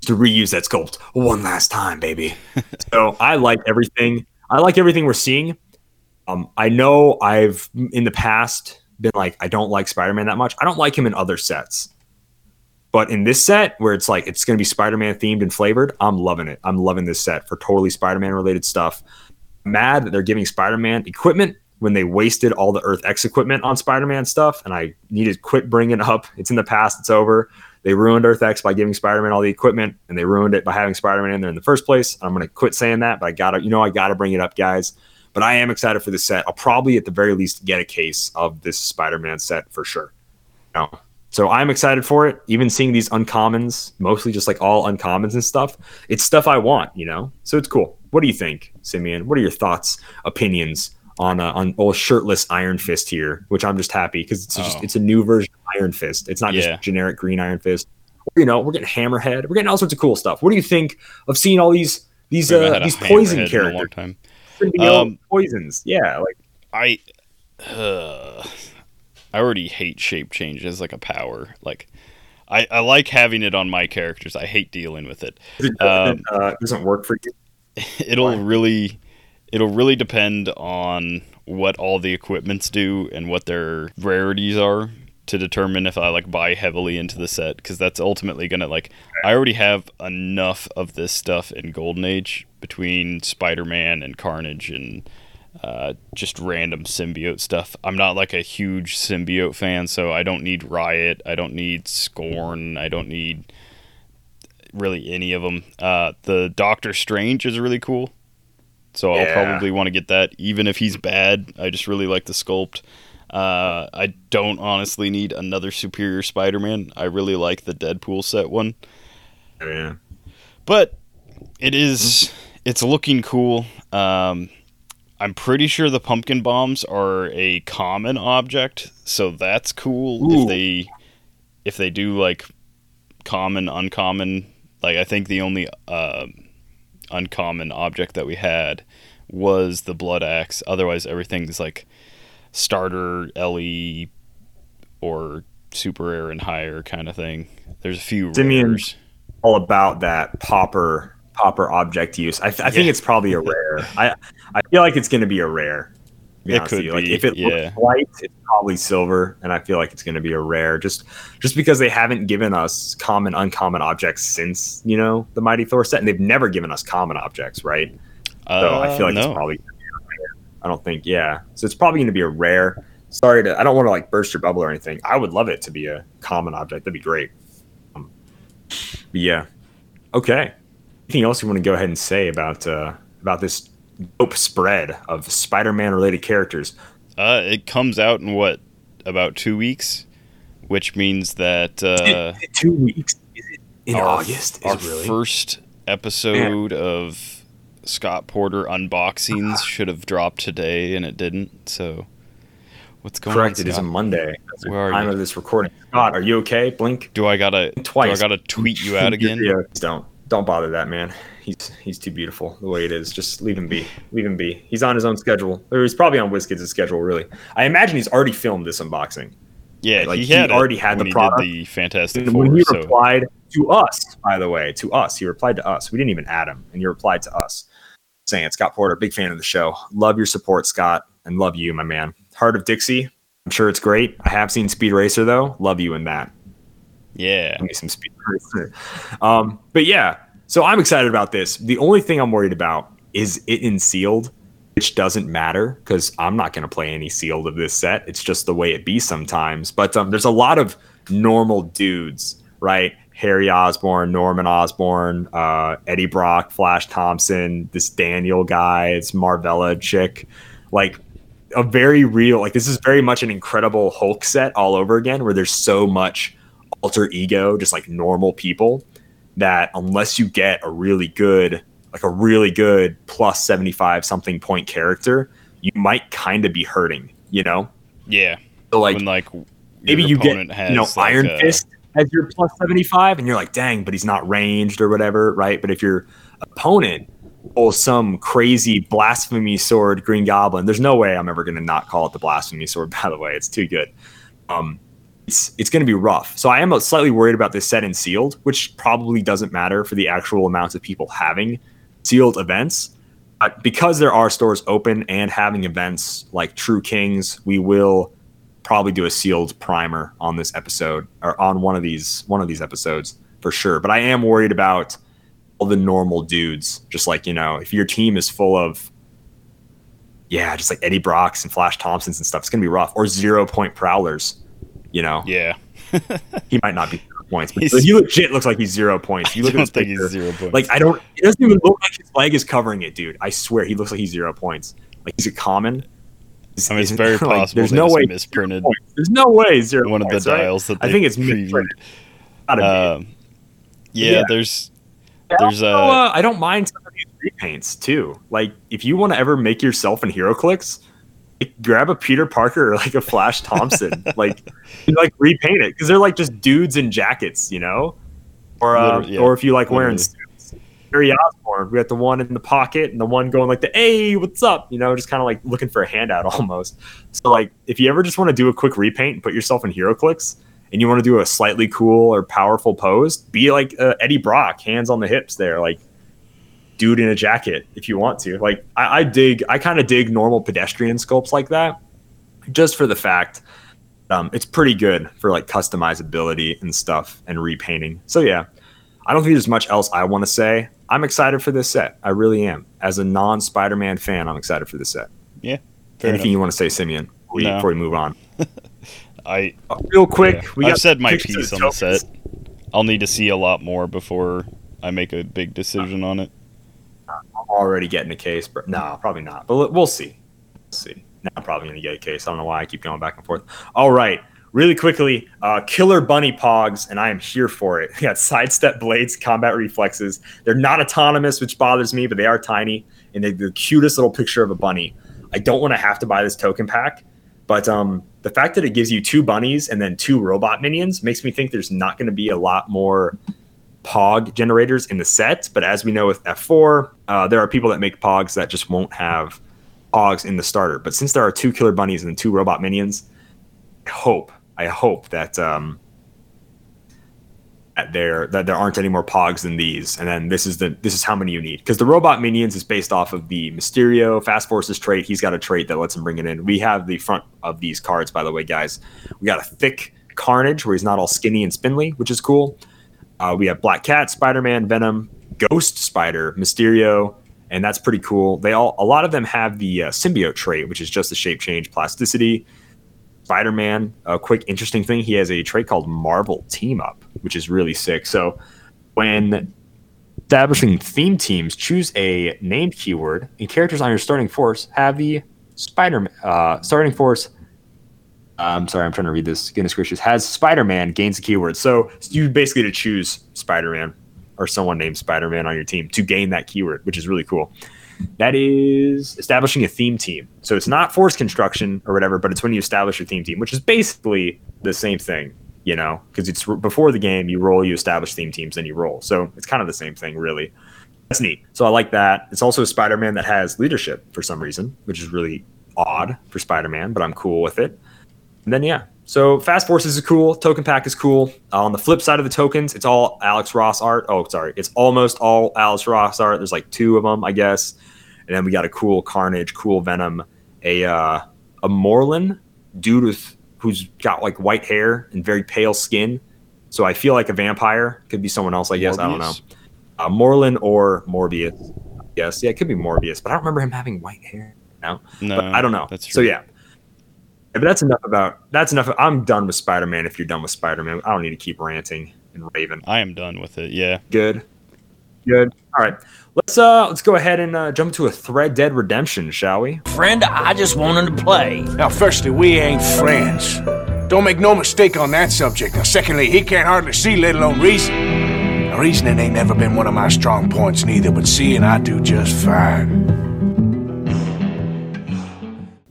Speaker 1: to reuse that sculpt one last time, baby. so I like everything. I like everything we're seeing. Um, I know I've in the past been like I don't like Spider-Man that much. I don't like him in other sets. But in this set, where it's like it's going to be Spider-Man themed and flavored, I'm loving it. I'm loving this set for totally Spider-Man related stuff. Mad that they're giving Spider-Man equipment when they wasted all the Earth X equipment on Spider-Man stuff, and I needed to quit bringing it up. It's in the past. It's over. They ruined Earth X by giving Spider-Man all the equipment, and they ruined it by having Spider-Man in there in the first place. I'm going to quit saying that, but I gotta, you know, I gotta bring it up, guys. But I am excited for this set. I'll probably, at the very least, get a case of this Spider-Man set for sure. So I'm excited for it. Even seeing these uncommons, mostly just like all uncommons and stuff, it's stuff I want, you know. So it's cool. What do you think, Simeon? What are your thoughts, opinions on uh, on old shirtless Iron Fist here? Which I'm just happy because it's just
Speaker 2: Oh.
Speaker 1: it's a new version of Iron Fist. It's not
Speaker 2: Yeah.
Speaker 1: just generic green Iron Fist. You know, we're getting Hammerhead. We're getting all sorts of cool stuff. What do you think of seeing all these these uh, these poison characters?
Speaker 2: Um,
Speaker 1: poisons. Yeah, like
Speaker 2: I uh, I already hate shape changes like a power. Like I, I like having it on my characters. I hate dealing with it.
Speaker 1: it
Speaker 2: Um,
Speaker 1: doesn't, uh, doesn't work for you.
Speaker 2: It'll
Speaker 1: Why?
Speaker 2: really it'll really depend on what all the equipments do and what their rarities are to determine if I like buy heavily into the set because that's ultimately gonna like I already have enough of this stuff in Golden Age between Spider-Man and Carnage and uh, just random symbiote stuff. I'm not like a huge symbiote fan, so I don't need Riot, I don't need Scorn, I don't need really any of them. Uh, the Doctor Strange is really cool, so I'll probably want to get that, even if he's bad. I just really like the sculpt. Uh, I don't honestly need another Superior Spider-Man. I really like the Deadpool set one,
Speaker 1: Yeah.
Speaker 2: but it is it's looking cool. Um, I'm pretty sure the pumpkin bombs are a common object, so that's cool.
Speaker 1: Ooh.
Speaker 2: If they if they do like common, uncommon, like I think the only uh, uncommon object that we had was the blood axe. Otherwise, everything's like starter, LE, or super rare and higher kind of thing. There's a few
Speaker 1: Simeon-
Speaker 2: rares.
Speaker 1: all about that popper popper object use. I, th- I think it's probably a rare. I I feel like it's going to be a rare.
Speaker 2: It could.
Speaker 1: Like
Speaker 2: be,
Speaker 1: if it
Speaker 2: yeah.
Speaker 1: looks white, it's probably silver, and I feel like it's going to be a rare. Just just because they haven't given us common uncommon objects since you know the Mighty Thor set, and they've never given us common objects, right? So I feel like
Speaker 2: Uh,
Speaker 1: it's probably. Gonna be a rare. I don't think. Yeah. So it's probably going to be a rare. Sorry to. I don't want to like burst your bubble or anything. I would love it to be a common object. That'd be great. Um, but yeah. Okay. Anything else you want to go ahead and say about uh, about this dope spread of Spider-Man related characters?
Speaker 2: Uh, it comes out in what about two weeks, which means that uh,
Speaker 1: Two weeks. Is it in
Speaker 2: our,
Speaker 1: August? Is
Speaker 2: our
Speaker 1: really?
Speaker 2: first episode of Scott Porter unboxings should have dropped today, and it didn't. So, what's going
Speaker 1: Correct.
Speaker 2: on?
Speaker 1: It is a
Speaker 2: Scott?
Speaker 1: Monday. That's the
Speaker 2: Where are
Speaker 1: time
Speaker 2: you?
Speaker 1: of this recording. Scott, are you okay? Blink.
Speaker 2: Do I gotta
Speaker 1: Twice.
Speaker 2: Do I gotta tweet you out again?
Speaker 1: Yeah, don't don't bother that man. He's he's too beautiful the way it is. Just leave him be. Leave him be. He's on his own schedule. Or he's probably on WizKids' schedule. Really, I imagine he's already filmed this unboxing.
Speaker 2: Yeah,
Speaker 1: Like,
Speaker 2: he
Speaker 1: he
Speaker 2: had it
Speaker 1: already had the product.
Speaker 2: the Fantastic Four.
Speaker 1: when he
Speaker 2: so
Speaker 1: replied to us, by the way, to us, he replied to us. We didn't even add him, and he replied to us saying, it. "Scott Porter, big fan of the show. Love your support, Scott. and love you, my man. Hart of Dixie. I'm sure it's great. I have seen Speed Racer though. Love you in that.
Speaker 2: Yeah.
Speaker 1: Give me some Speed Racer. Um, but yeah, so I'm excited about this. The only thing I'm worried about is it in sealed, which doesn't matter because I'm not going to play any sealed of this set. It's just the way it be sometimes. But um, there's a lot of normal dudes, right? Harry Osborn, Norman Osborn, uh, Eddie Brock, Flash Thompson, this Daniel guy, it's Marvella chick. Like a very real, like this is very much an incredible Hulk set all over again, where there's so much alter ego, just like normal people, that unless you get a really good, like a really good plus 75 something point character, you might kind of be hurting, you know?
Speaker 2: Yeah.
Speaker 1: So like,
Speaker 2: when like
Speaker 1: maybe you get you know
Speaker 2: like,
Speaker 1: Iron
Speaker 2: a-
Speaker 1: Fist as your plus seventy five, and you're like, dang, but he's not ranged or whatever, right? But if your opponent pulls some crazy blasphemy sword Green Goblin, there's no way I'm ever gonna not call it the blasphemy sword. By the way, it's too good. Um, it's it's gonna be rough. So I am uh, slightly worried about this set in sealed, which probably doesn't matter for the actual amounts of people having sealed events. But because there are stores open and having events like True Kings, we will probably do a sealed primer on this episode or on one of these one of these episodes for sure. But I am worried about all the normal dudes. Just like you know, if your team is full of yeah, just like Eddie Brocks and Flash Thompsons and stuff, it's gonna be rough. Or zero point prowlers. You know,
Speaker 2: Yeah.
Speaker 1: he might not be zero points, but
Speaker 2: He's-
Speaker 1: he legit looks like he's zero points. You
Speaker 2: I
Speaker 1: look at
Speaker 2: don't
Speaker 1: his
Speaker 2: think
Speaker 1: picture,
Speaker 2: he's zero points.
Speaker 1: like I don't. It doesn't even look like his leg is covering it, dude. I swear he looks like he's zero points. Like he's a common.
Speaker 2: I mean, it's very possible
Speaker 1: there's no way
Speaker 2: misprinted.
Speaker 1: There's no way zero.
Speaker 2: one of the
Speaker 1: right?
Speaker 2: dials that
Speaker 1: I think it's misprinted.
Speaker 2: Um, yeah,
Speaker 1: Yeah.
Speaker 2: there's there's
Speaker 1: also,
Speaker 2: uh,
Speaker 1: uh, I don't mind some of these repaints too. Like if you want to ever make yourself an HeroClix, like, grab a Peter Parker or like a Flash Thompson, like like repaint it because they're like just dudes in jackets, you know. Or uh,
Speaker 2: yeah,
Speaker 1: or if you like wearing
Speaker 2: literally.
Speaker 1: suits. Harry Osborn, we got the one in the pocket and the one going like the "Hey, what's up?" You know, just kind of like looking for a handout almost. So like, if you ever just want to do a quick repaint and put yourself in HeroClix, and you want to do a slightly cool or powerful pose, be like uh, Eddie Brock, hands on the hips there, like dude in a jacket if you want to. Like I, I dig, I kind of dig normal pedestrian sculpts like that, just for the fact um, it's pretty good for like customizability and stuff and repainting. So yeah, I don't think there's much else I want to say. I'm excited for this set. I really am. As a non Spider-Man fan, I'm excited for this set.
Speaker 2: yeah.
Speaker 1: Anything
Speaker 2: enough.
Speaker 1: you want to say, Simeon, before, we-
Speaker 2: No.
Speaker 1: before we move on?
Speaker 2: I
Speaker 1: Uh, real quick,
Speaker 2: yeah.
Speaker 1: we
Speaker 2: I've said my piece on the set. I'll need to see a lot more before I make a big decision on it.
Speaker 1: Already getting a case, but no, probably not. But we'll see. We'll see. Now I'm probably going to get a case. I don't know why I keep going back and forth. All right. Really quickly, uh, Killer Bunny Pogs, and I am here for it. We got sidestep blades, combat reflexes. They're not autonomous, which bothers me, but they are tiny, and they're the cutest little picture of a bunny. I don't want to have to buy this token pack, but um, the fact that it gives you two bunnies and then two robot minions makes me think there's not going to be a lot more Pog generators in the set. But as we know with F4, uh, there are people that make Pogs that just won't have Pogs in the starter. But since there are two killer bunnies and two robot minions, I hope I hope that um, that there that there aren't any more Pogs than these. And then this is the this is how many you need because the robot minions is based off of the Mysterio Fast Forces trait. He's got a trait that lets him bring it in. We have the front of these cards, by the way, guys. We got a thick Carnage where he's not all skinny and spindly, which is cool. Uh, we have Black Cat, Spider Man, Venom, Ghost Spider, Mysterio, and that's pretty cool. They all, a lot of them have the uh, symbiote trait, which is just the shape change plasticity. Spider Man, a quick interesting thing, he has a trait called Marvel Team Up, which is really sick. So when establishing theme teams, choose a named keyword, and characters on your starting force have the Spider uh, starting force I'm sorry, I'm trying to read this. Goodness gracious, has Spider-Man gains a keyword. So you basically to choose Spider-Man or someone named Spider-Man on your team to gain that keyword, which is really cool. That is establishing a theme team. So it's not force construction or whatever, but it's when you establish your theme team, which is basically the same thing, you know, because it's before the game, you roll, you establish theme teams, then you roll. So it's kind of the same thing, really. That's neat. So I like that. It's also Spider-Man that has leadership for some reason, which is really odd for Spider-Man, but I'm cool with it. And then yeah, so Fast Forces is cool. Token pack is cool. Uh, on the flip side of the tokens, it's all Alex Ross art. Oh, sorry, it's almost all Alex Ross art. There's like two of them, I guess. And then we got a cool Carnage, cool Venom, a uh, a Morlun dude with who's got like white hair and very pale skin. So I feel like a vampire could be someone else. I guess I don't know.
Speaker 2: Morbius?
Speaker 1: Uh, Morlun or Morbius. Yes, yeah, it could be Morbius, but I don't remember him having white hair. No,
Speaker 2: No,
Speaker 1: but I don't know.
Speaker 2: That's
Speaker 1: So
Speaker 2: true.
Speaker 1: yeah. Yeah, But that's enough about that's enough. I'm done with Spider Man. If you're done with Spider Man, I don't need to keep ranting and raving.
Speaker 2: I am done with it. Yeah.
Speaker 1: Good, good. All right, let's uh let's go ahead and uh, jump to a Thread Dead Redemption, shall we?
Speaker 3: Friend, I just wanted to play.
Speaker 4: Now, firstly, we ain't friends. Don't make no mistake on that subject. Now, secondly, he can't hardly see, let alone reason. Now, reasoning ain't never been one of my strong points, neither, but seeing I do just fine.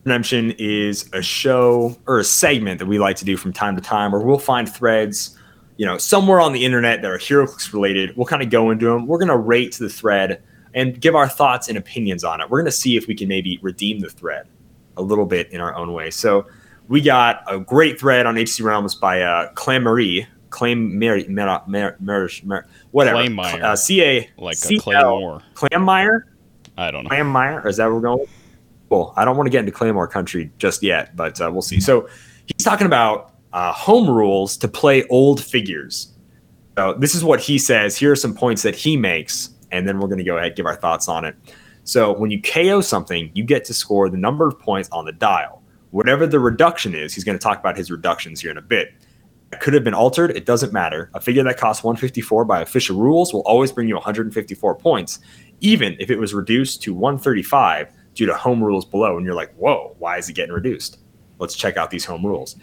Speaker 1: Redemption is a show or a segment that we like to do from time to time where we'll find threads, you know, somewhere on the internet that are HeroClix related. We'll kind of go into them. We're going to rate the thread and give our thoughts and opinions on it. We're going to see if we can maybe redeem the thread a little bit in our own way. So we got a great thread on HC Realms by uh, Clam Marie. Claim Mary, Mer, Mer, Mer, Mer, whatever.
Speaker 2: Claymire.
Speaker 1: Uh, C A
Speaker 2: Like a
Speaker 1: C L
Speaker 2: claymore.
Speaker 1: Clammire.
Speaker 2: I don't know.
Speaker 1: Clammire, or is that where we're going? Cool. I don't want to get into Claymore country just yet, but uh, we'll see. So he's talking about uh, home rules to play old figures. So this is what he says. Here are some points that he makes, and then we're going to go ahead and give our thoughts on it. So when you KO something, you get to score the number of points on the dial. Whatever the reduction is, he's going to talk about his reductions here in a bit. It could have been altered. It doesn't matter. A figure that costs 154 by official rules will always bring you 154 points, even if it was reduced to 135 due to home rules below. And you're like, whoa, why is it getting reduced? Let's check out these home rules.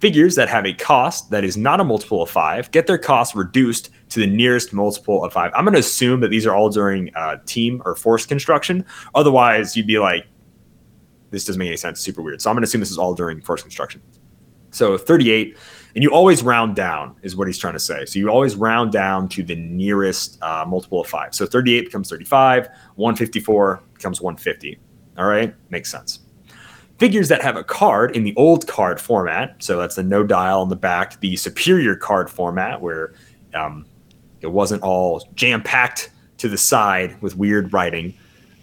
Speaker 1: Figures that have a cost that is not a multiple of five get their cost reduced to the nearest multiple of five. I'm going to assume that these are all during uh, team or force construction. Otherwise, you'd be like, this doesn't make any sense. Super weird. So I'm going to assume this is all during force construction. So 38, and you always round down is what he's trying to say. So you always round down to the nearest uh, multiple of five. So 38 becomes 35, 154 becomes 150. All right, makes sense. Figures that have a card in the old card format, so that's the no dial on the back, the superior card format where um, it wasn't all jam packed to the side with weird writing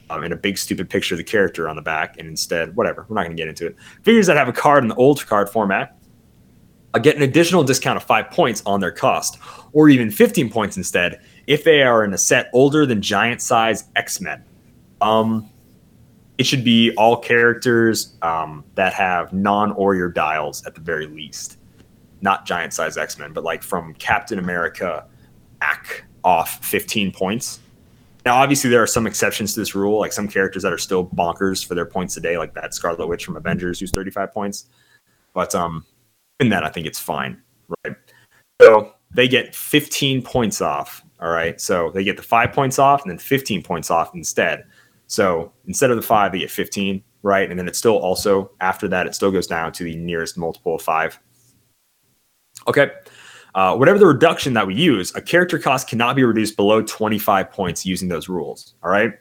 Speaker 1: um, and a big stupid picture of the character on the back, and instead, whatever, we're not going to get into it. Figures that have a card in the old card format uh, get an additional discount of five points on their cost, or even 15 points instead if they are in a set older than giant size X Men. Um, it should be all characters um, that have non Warrior dials at the very least, not giant size X Men, but like from Captain America back off 15 points. Now, obviously, there are some exceptions to this rule, like some characters that are still bonkers for their points a day, like that Scarlet Witch from Avengers, who's 35 points. But um, in that, I think it's fine, right? So they get 15 points off. All right, so they get the five points off and then 15 points off instead. So instead of the five, they get 15, right? And then it still also after that, it still goes down to the nearest multiple of five. Okay. Uh, whatever the reduction that we use, a character cost cannot be reduced below 25 points using those rules. All right.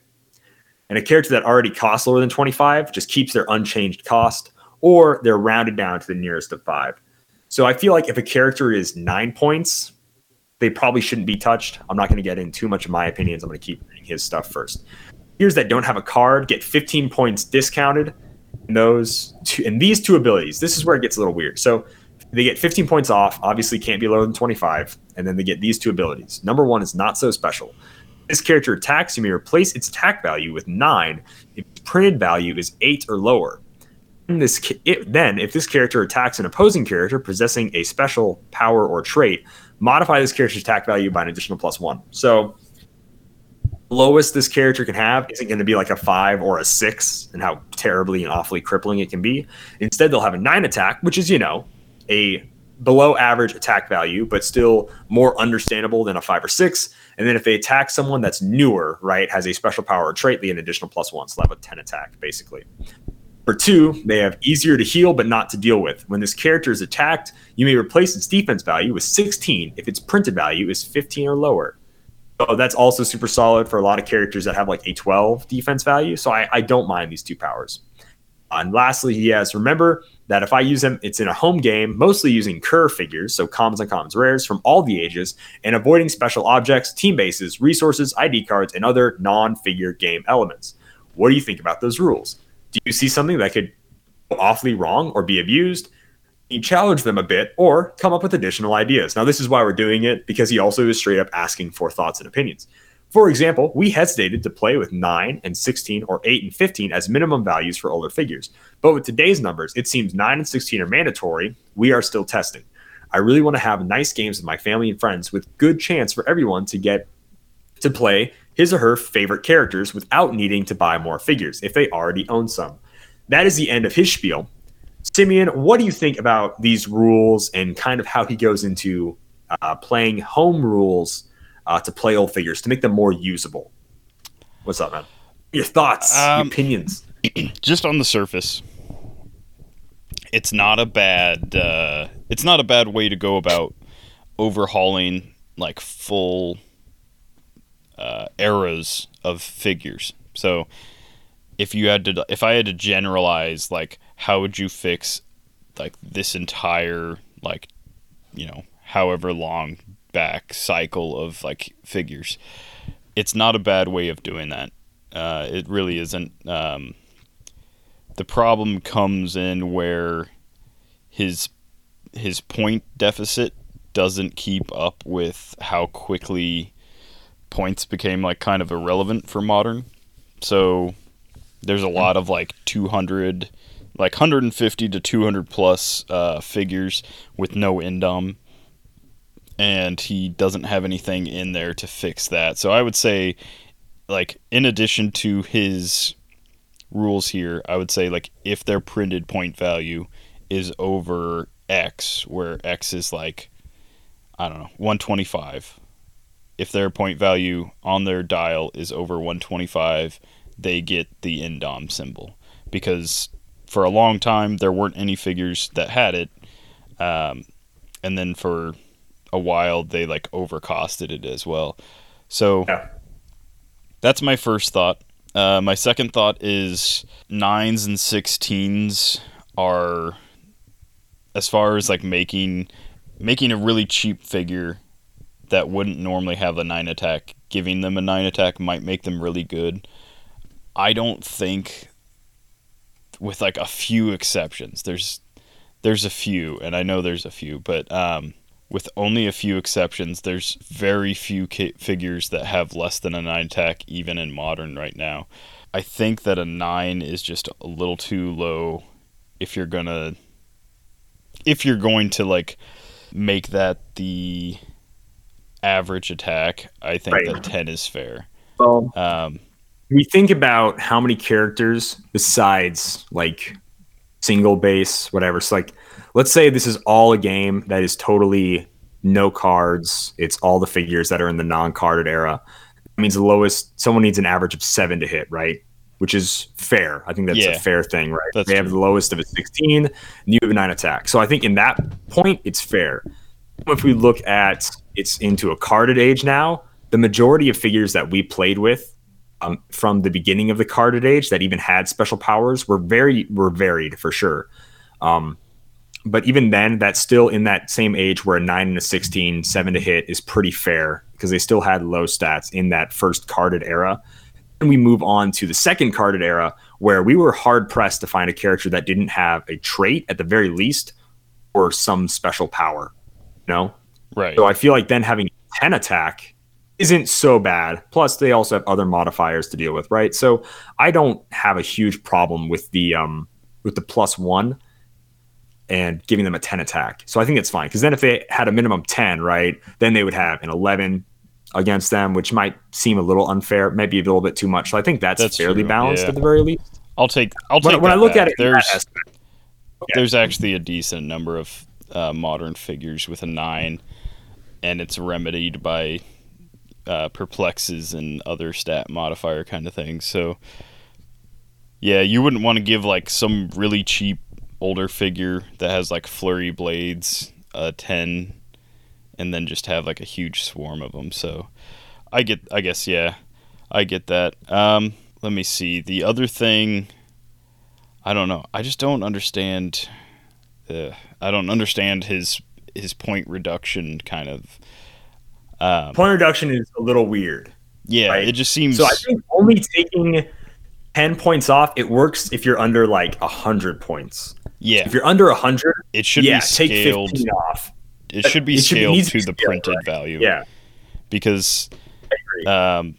Speaker 1: And a character that already costs lower than 25 just keeps their unchanged cost, or they're rounded down to the nearest of five. So I feel like if a character is nine points, they probably shouldn't be touched. I'm not going to get in too much of my opinions. I'm going to keep reading his stuff first. That don't have a card get 15 points discounted. And those two, and these two abilities, this is where it gets a little weird. So they get 15 points off. Obviously, can't be lower than 25. And then they get these two abilities. Number one is not so special. This character attacks, you may replace its attack value with nine if printed value is eight or lower. In this, it, then, if this character attacks an opposing character possessing a special power or trait, modify this character's attack value by an additional plus one. So, lowest this character can have isn't going to be like a five or a six, and how terribly and awfully crippling it can be. Instead, they'll have a nine attack, which is you know a below average attack value, but still more understandable than a five or six. And then if they attack someone that's newer, right, has a special power or trait, they an additional plus one. So they have a 10 attack, basically. For two, they have easier to heal but not to deal with. When this character is attacked, you may replace its defense value with 16 if its printed value is 15 or lower. That's also super solid for a lot of characters that have like a 12 defense value. So I, I don't mind these two powers. Uh, and lastly, he has remember that if I use them, it's in a home game, mostly using Kerr figures, so commons and commons rares from all the ages, and avoiding special objects, team bases, resources, ID cards, and other non figure game elements. What do you think about those rules? Do you see something that could go awfully wrong or be abused? You challenge them a bit or come up with additional ideas. Now, this is why we're doing it because he also is straight up asking for thoughts and opinions. For example, we hesitated to play with 9 and 16 or 8 and 15 as minimum values for older figures. But with today's numbers, it seems 9 and 16 are mandatory. We are still testing. I really want to have nice games with my family and friends with good chance for everyone to get to play his or her favorite characters without needing to buy more figures if they already own some. That is the end of his spiel. Simeon, what do you think about these rules and kind of how he goes into uh, playing home rules uh, to play old figures to make them more usable? What's up, man? Your thoughts, your
Speaker 2: Um,
Speaker 1: opinions.
Speaker 2: just on the surface, it's not a bad uh, it's not a bad way to go about overhauling like full uh, eras of figures. So if you had to if I had to generalize like how would you fix like this entire like you know however long back cycle of like figures it's not a bad way of doing that uh, it really isn't um, the problem comes in where his his point deficit doesn't keep up with how quickly points became like kind of irrelevant for modern. So there's a lot of like 200 like 150 to 200 plus uh, figures with no indom and he doesn't have anything in there to fix that. So I would say like in addition to his rules here, I would say like if their printed point value is over X, where X is like I don't know, 125. If their point value on their dial is over 125, they get the indom symbol because for a long time there weren't any figures that had it, um, and then for a while they like overcosted it as well. So
Speaker 1: Yeah.
Speaker 2: that's my first thought. Uh, my second thought is nines and sixteens are, as far as like making making a really cheap figure that wouldn't normally have a nine attack, giving them a nine attack might make them really good. I don't think, with like a few exceptions, there's there's a few, and I know there's a few, but um, with only a few exceptions, there's very few ca- figures that have less than a nine attack, even in modern right now. I think that a nine is just a little too low if you're gonna if you're going to like make that the average attack. I think
Speaker 1: Right.
Speaker 2: that ten is fair.
Speaker 1: Well,
Speaker 2: Um,
Speaker 1: we think about how many characters besides like single base, whatever. So like, let's say this is all a game that is totally no cards. It's all the figures that are in the non-carded era. That means the lowest someone needs an average of seven to hit, right? Which is fair. I think that's
Speaker 2: Yeah.
Speaker 1: a fair thing, right? They have the lowest of a 16, and you have a nine attack. So I think in that point, it's fair. If we look at it's into a carded age now, the majority of figures that we played with um, from the beginning of the carded age that even had special powers were very were varied for sure. Um, but even then, that's still in that same age where a nine and a 16, seven to hit is pretty fair because they still had low stats in that first carded era. And we move on to the second carded era where we were hard pressed to find a character that didn't have a trait at the very least or some special power. You know?
Speaker 2: right.
Speaker 1: So I feel like then having 10 attack isn't so bad. Plus, they also have other modifiers to deal with, right? So I don't have a huge problem with the um with the plus one and giving them a 10 attack. So I think it's fine. Because then if they had a minimum 10, right, then they would have an 11 against them, which might seem a little unfair, maybe a little bit too much. So I think that's,
Speaker 2: That's
Speaker 1: fairly
Speaker 2: true,
Speaker 1: balanced
Speaker 2: yeah.
Speaker 1: at the very least.
Speaker 2: I'll take. I'll take.
Speaker 1: when I look
Speaker 2: back.
Speaker 1: at it,
Speaker 2: there's
Speaker 1: aspect,
Speaker 2: there's actually a decent number of uh, modern figures with a nine, and it's remedied by uh, perplexes and other stat modifier kind of things. So, yeah, you wouldn't want to give like some really cheap older figure that has like flurry blades a ten, and then just have like a huge swarm of them. So, I get. I guess yeah, I get that. Um, let me see. The other thing. I don't know. I just don't understand. Uh, I don't understand his his point reduction kind of. Um,
Speaker 1: point reduction is a little weird.
Speaker 2: yeah,
Speaker 1: right.
Speaker 2: it just seems.
Speaker 1: So I think only taking 10 points off, it works if you're under like 100 points.
Speaker 2: Yeah,
Speaker 1: If you're under 100,
Speaker 2: it should
Speaker 1: yeah,
Speaker 2: be
Speaker 1: take
Speaker 2: scaled.
Speaker 1: 15 off.
Speaker 2: It should be
Speaker 1: It should be-
Speaker 2: scaled to the
Speaker 1: be scaled,
Speaker 2: printed
Speaker 1: right.
Speaker 2: value.
Speaker 1: Yeah,
Speaker 2: because um,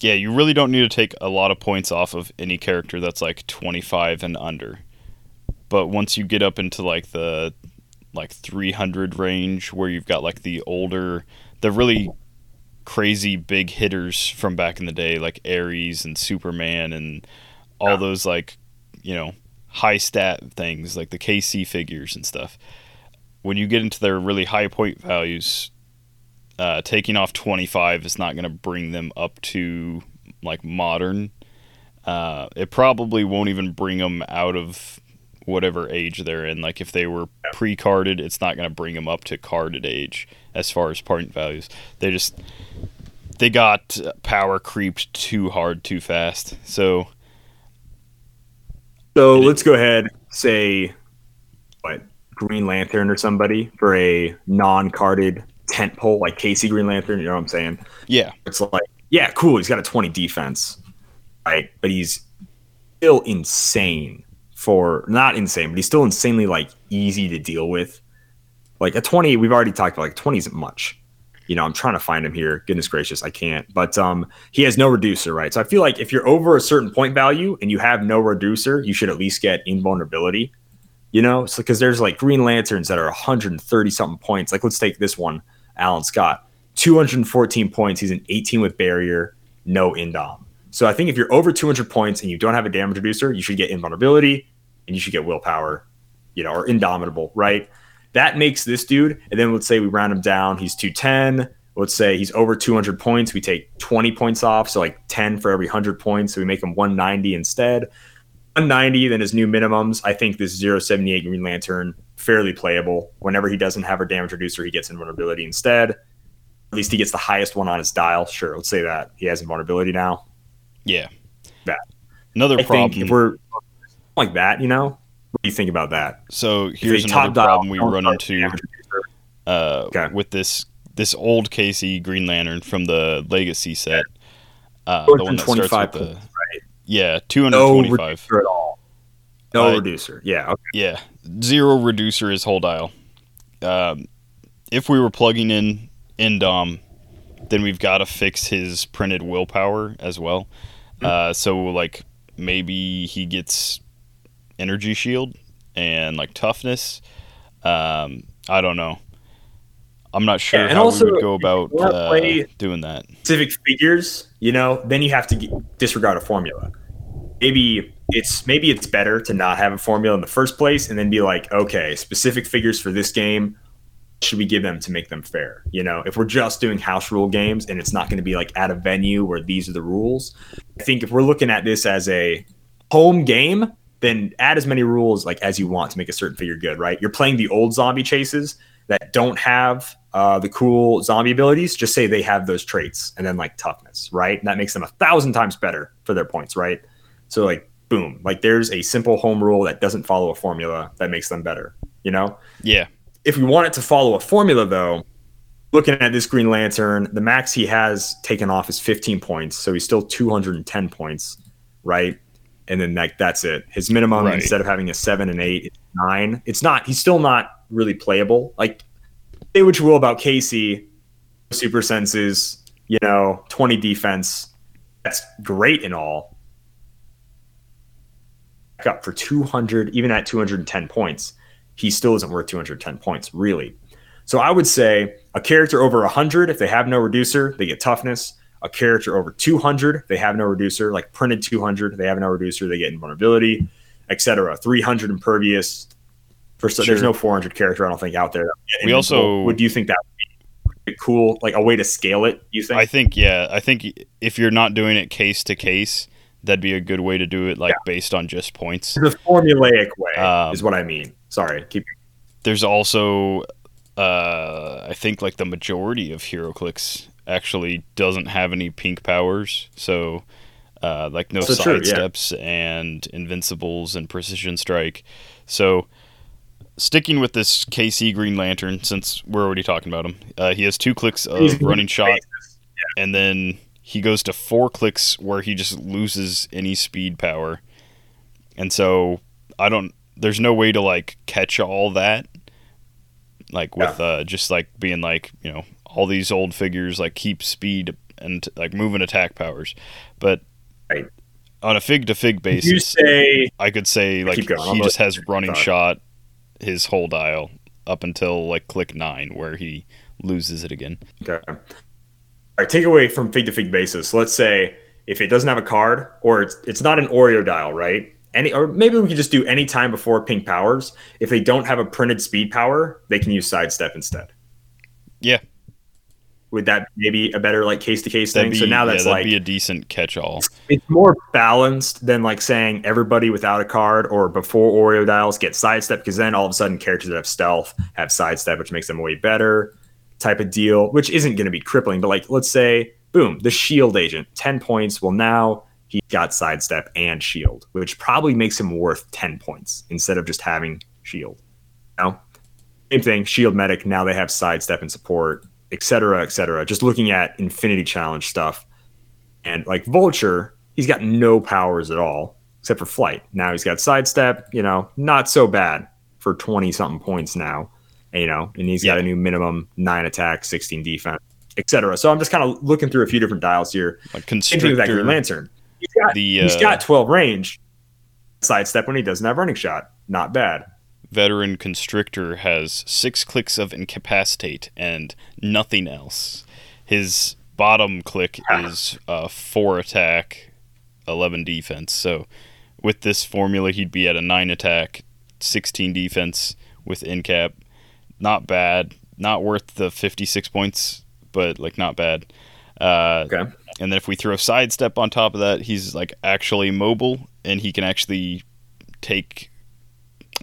Speaker 2: yeah, you really don't need to take a lot of points off of any character that's like 25 and under. But once you get up into like the like 300 range where you've got like the older the really crazy big hitters from back in the day like Ares and Superman and all those like you know high stat things like the KC figures and stuff. When you get into their really high point values, uh, taking off 25 is not going to bring them up to like modern. Uh, it probably won't even bring them out of whatever age they're in. Like if they were pre-carded, it's not going to bring them up to carded age as far as point values. They just they got power creeped too hard too fast. So
Speaker 1: So let's go ahead, say, what, Green Lantern or somebody for a non carded tent pole, like Casey Green Lantern. You know what I'm saying?
Speaker 2: yeah,
Speaker 1: It's like, yeah, cool. He's got a 20 defense, right? But he's still insane for, not insane, but he's still insanely, like, easy to deal with. Like, a 20, we've already talked about, like, 20 isn't much. You know, I'm trying to find him here. Goodness gracious, I can't. But um, he has no reducer, right? So I feel like if you're over a certain point value and you have no reducer, you should at least get invulnerability. You know, so because there's like Green Lanterns that are 130 something points. Like let's take this one, Alan Scott, 214 points. He's an 18 with barrier, no indom. So I think if you're over 200 points and you don't have a damage reducer, you should get invulnerability and you should get willpower, you know, or indomitable, right? That makes this dude. And then let's say we round him down. He's 210. Let's say he's over 200 points. We take 20 points off. So like 10 for every 100 points. So we make him 190 instead. 190, then his new minimums. I think this 078 Green Lantern, fairly playable. Whenever he doesn't have a damage reducer, he gets invulnerability instead. At least he gets the highest one on his dial. Sure, let's say that. He has invulnerability now.
Speaker 2: yeah.
Speaker 1: That.
Speaker 2: Another
Speaker 1: I
Speaker 2: problem.
Speaker 1: think if we're like that, you know, what do you think about that?
Speaker 2: so here's another problem we run into. uh,
Speaker 1: Okay.
Speaker 2: with this this old Casey Green Lantern from the Legacy set. Uh, the one that starts
Speaker 1: 225
Speaker 2: with the
Speaker 1: points, right?
Speaker 2: yeah 225.
Speaker 1: No
Speaker 2: hundred twenty five.
Speaker 1: reducer at all. No
Speaker 2: Uh,
Speaker 1: reducer. Yeah. Okay.
Speaker 2: Yeah, zero reducer is whole dial. Um, if we were plugging in Indom, then we've got to fix his printed willpower as well. Uh, so like maybe he gets energy shield and like toughness. Um, I don't know. I'm not sure
Speaker 1: Yeah, and
Speaker 2: how
Speaker 1: also,
Speaker 2: we would go about uh, doing that.
Speaker 1: specific figures, you know, then you have to get, disregard a formula. Maybe it's maybe it's better to not have a formula in the first place, and then be like, okay, specific figures for this game. Should we give them to make them fair? You know, if we're just doing house rule games and it's not going to be like at a venue where these are the rules, I think if we're looking at this as a home game, then add as many rules like as you want to make a certain figure good, right? You're playing the old zombie chases that don't have uh, the cool zombie abilities. Just say they have those traits and then like toughness, right? And that makes them a thousand times better for their points, right? So like boom, like there's a simple home rule that doesn't follow a formula that makes them better, you know?
Speaker 2: Yeah,
Speaker 1: if we want it to follow a formula, though, looking at this Green Lantern, the max he has taken off is 15 points, so he's still 210 points, right? And then like that's it. His minimum
Speaker 2: Right.
Speaker 1: instead of having a seven and eight, it's nine. It's not. He's still not really playable. Like say what you will about Casey, super senses, you know, 20 defense. That's great and all. Back Up for 200, even at 210 points he still isn't worth 210 points, really. So I would say a character over 100, if they have no reducer, they get toughness. A character over 200, they have no reducer, like printed 200, they have no reducer, they get invulnerability, etc. 300 impervious. For so, there's no 400 character I don't think out there.
Speaker 2: We also-
Speaker 1: would you think that would be cool, like a way to scale it? You think?
Speaker 2: I think yeah, I think if you're not doing it case to case, that'd be a good way to do it, like based on just points.
Speaker 1: the formulaic way
Speaker 2: Um,
Speaker 1: is what I mean. Sorry, keep.
Speaker 2: There's also, uh, I think like the majority of HeroClix actually doesn't have any pink powers, so uh, like no
Speaker 1: Also
Speaker 2: side
Speaker 1: true, yeah.
Speaker 2: and invincibles and precision strike. So sticking with this KC Green Lantern, since we're already talking about him, uh, he has two clicks of running shot, and then he goes to four clicks where he just loses any speed power. And so I don't there's no way to like catch all that like with uh just like being like, you know, all these old figures like keep speed and like moving attack powers. But
Speaker 1: Right.
Speaker 2: on a fig to fig basis, you
Speaker 1: say
Speaker 2: I could say like
Speaker 1: Keep going. I'm
Speaker 2: he just has running
Speaker 1: Sorry.
Speaker 2: shot his whole dial up until like click 9 where he loses it again.
Speaker 1: Okay. All right, take away from fig to fig basis. Let's say if it doesn't have a card or it's it's not an Oreo dial, right? Any or maybe we could just do any time before pink powers. If they don't have a printed speed power, they can use sidestep instead.
Speaker 2: Yeah.
Speaker 1: Would that maybe a better like case to case thing?
Speaker 2: be,
Speaker 1: so now
Speaker 2: yeah,
Speaker 1: that's
Speaker 2: that'd
Speaker 1: like
Speaker 2: be a decent catch-all.
Speaker 1: it's more balanced than like saying everybody without a card or before Oreo dials get sidestep because then all of a sudden characters that have stealth have sidestep, which makes them way better type of deal, which isn't going to be crippling. But like, let's say, boom, the shield agent, 10 points. Well, now he got sidestep and shield, which probably makes him worth 10 points instead of just having shield. Now, same thing, shield medic. Now they have sidestep and support, et cetera, et cetera. Just looking at infinity challenge stuff. And like Vulture, he's got no powers at all except for flight. Now he's got sidestep, you know, not so bad for 20 something points now, you know, and he's got a new minimum nine attack, 16 defense, etc. So I'm just kind of looking through a few different dials here.
Speaker 2: Like
Speaker 1: with that Green Lantern. He's got,
Speaker 2: the
Speaker 1: he's
Speaker 2: uh,
Speaker 1: got 12 range, sidestep when he doesn't have running shot. Not bad.
Speaker 2: Veteran Constrictor has six clicks of incapacitate and nothing else. His bottom click is uh, four attack, eleven defense. So with this formula, he'd be at a nine attack, sixteen defense with incap. Not bad. Not worth the fifty-six points, but like not bad. Uh,
Speaker 1: Okay.
Speaker 2: and then if we throw a sidestep on top of that, he's like actually mobile and he can actually take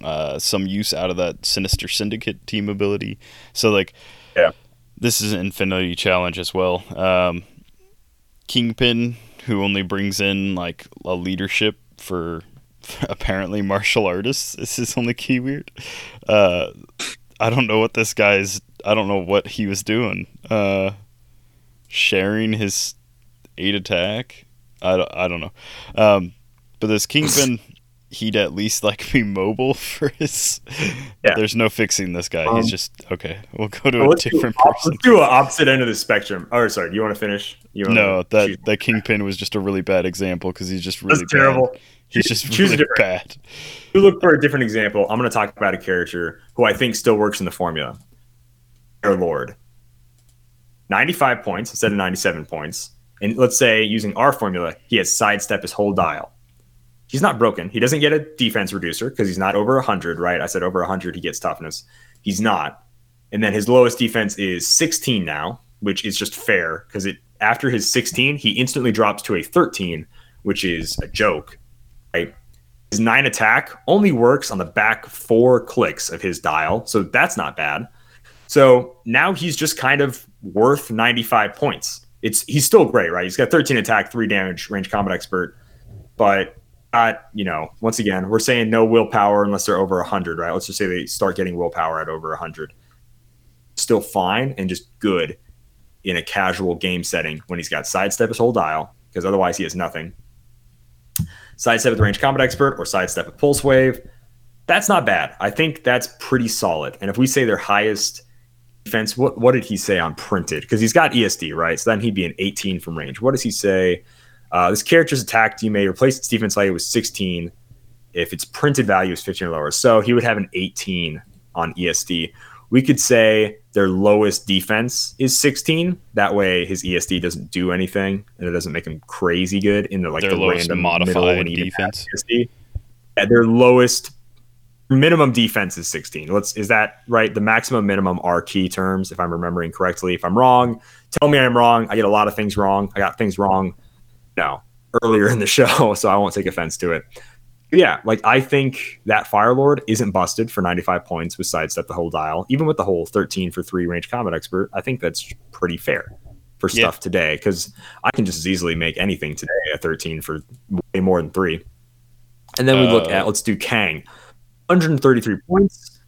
Speaker 2: uh, some use out of that Sinister Syndicate team ability. So like,
Speaker 1: Yeah.
Speaker 2: this is an Infinity challenge as well. Um, Kingpin, who only brings in like a leadership for apparently martial artists, This is his only keyword. Uh, I don't know what this guy's. I don't know what he was doing. Uh, sharing his eight attack. I don't, I don't know. Um, but this Kingpin, he'd at least like be mobile for his.
Speaker 1: Yeah.
Speaker 2: There's no fixing this guy.
Speaker 1: Um,
Speaker 2: He's just okay. We'll go to
Speaker 1: Well,
Speaker 2: a
Speaker 1: let's, do,
Speaker 2: different person.
Speaker 1: let's do an opposite end of the spectrum. Oh, sorry. Do you want to finish? You wanna
Speaker 2: No, that
Speaker 1: choose-
Speaker 2: that Kingpin was just a really bad example because he's just really
Speaker 1: that's
Speaker 2: bad.
Speaker 1: terrible.
Speaker 2: He's just
Speaker 1: Choose a
Speaker 2: really
Speaker 1: different-
Speaker 2: bad.
Speaker 1: you look for a different example, I'm going to talk about a character who I think still works in the formula. Firelord. 95 points instead of 97 points. And let's say using our formula, he has sidestep his whole dial. He's not broken. He doesn't get a defense reducer because he's not over 100, right? I said over 100, he gets toughness. He's not. And then his lowest defense is 16 now, which is just fair because it after his 16, he instantly drops to a 13, which is a joke, right? His nine attack only works on the back four clicks of his dial, so that's not bad. So now he's just kind of worth 95 points. It's he's still great, right? He's got 13 attack, three damage, range combat expert, but you know, once again, we're saying no willpower unless they're over 100, right? Let's just say they start getting willpower at over 100. Still fine and just good in a casual game setting when he's got sidestep his whole dial, because otherwise he has nothing sidestep with range combat expert or sidestep with pulse wave. That's not bad. I think that's pretty solid. And if we say their highest defense, what what did he say on printed? Because he's got ESD, right? So then he'd be an 18 from range. What does he say? Uh, this character's attack you may replace its defense value with 16 if its printed value is 15 or lower. So he would have an 18 on ESD. We could say their lowest defense is 16. That way his ESD doesn't do anything and it doesn't make him crazy good in the like
Speaker 2: Their
Speaker 1: the
Speaker 2: lowest
Speaker 1: random
Speaker 2: modified defense.
Speaker 1: ESD. Yeah, their lowest minimum defense is 16. Let's is that right? The maximum minimum are key terms if I'm remembering correctly. If I'm wrong, tell me I'm wrong. I get a lot of things wrong. I got things wrong. No, earlier in the show, so I won't take offense to it. Yeah, like I think that Firelord isn't busted for 95 points with sidestep the whole dial, even with the whole 13 for three range combat expert. I think that's pretty fair for
Speaker 2: Yeah.
Speaker 1: stuff today because I can just as easily make anything today a 13 for way more than three. And then we look
Speaker 2: Uh,
Speaker 1: at let's do Kang, 133 points.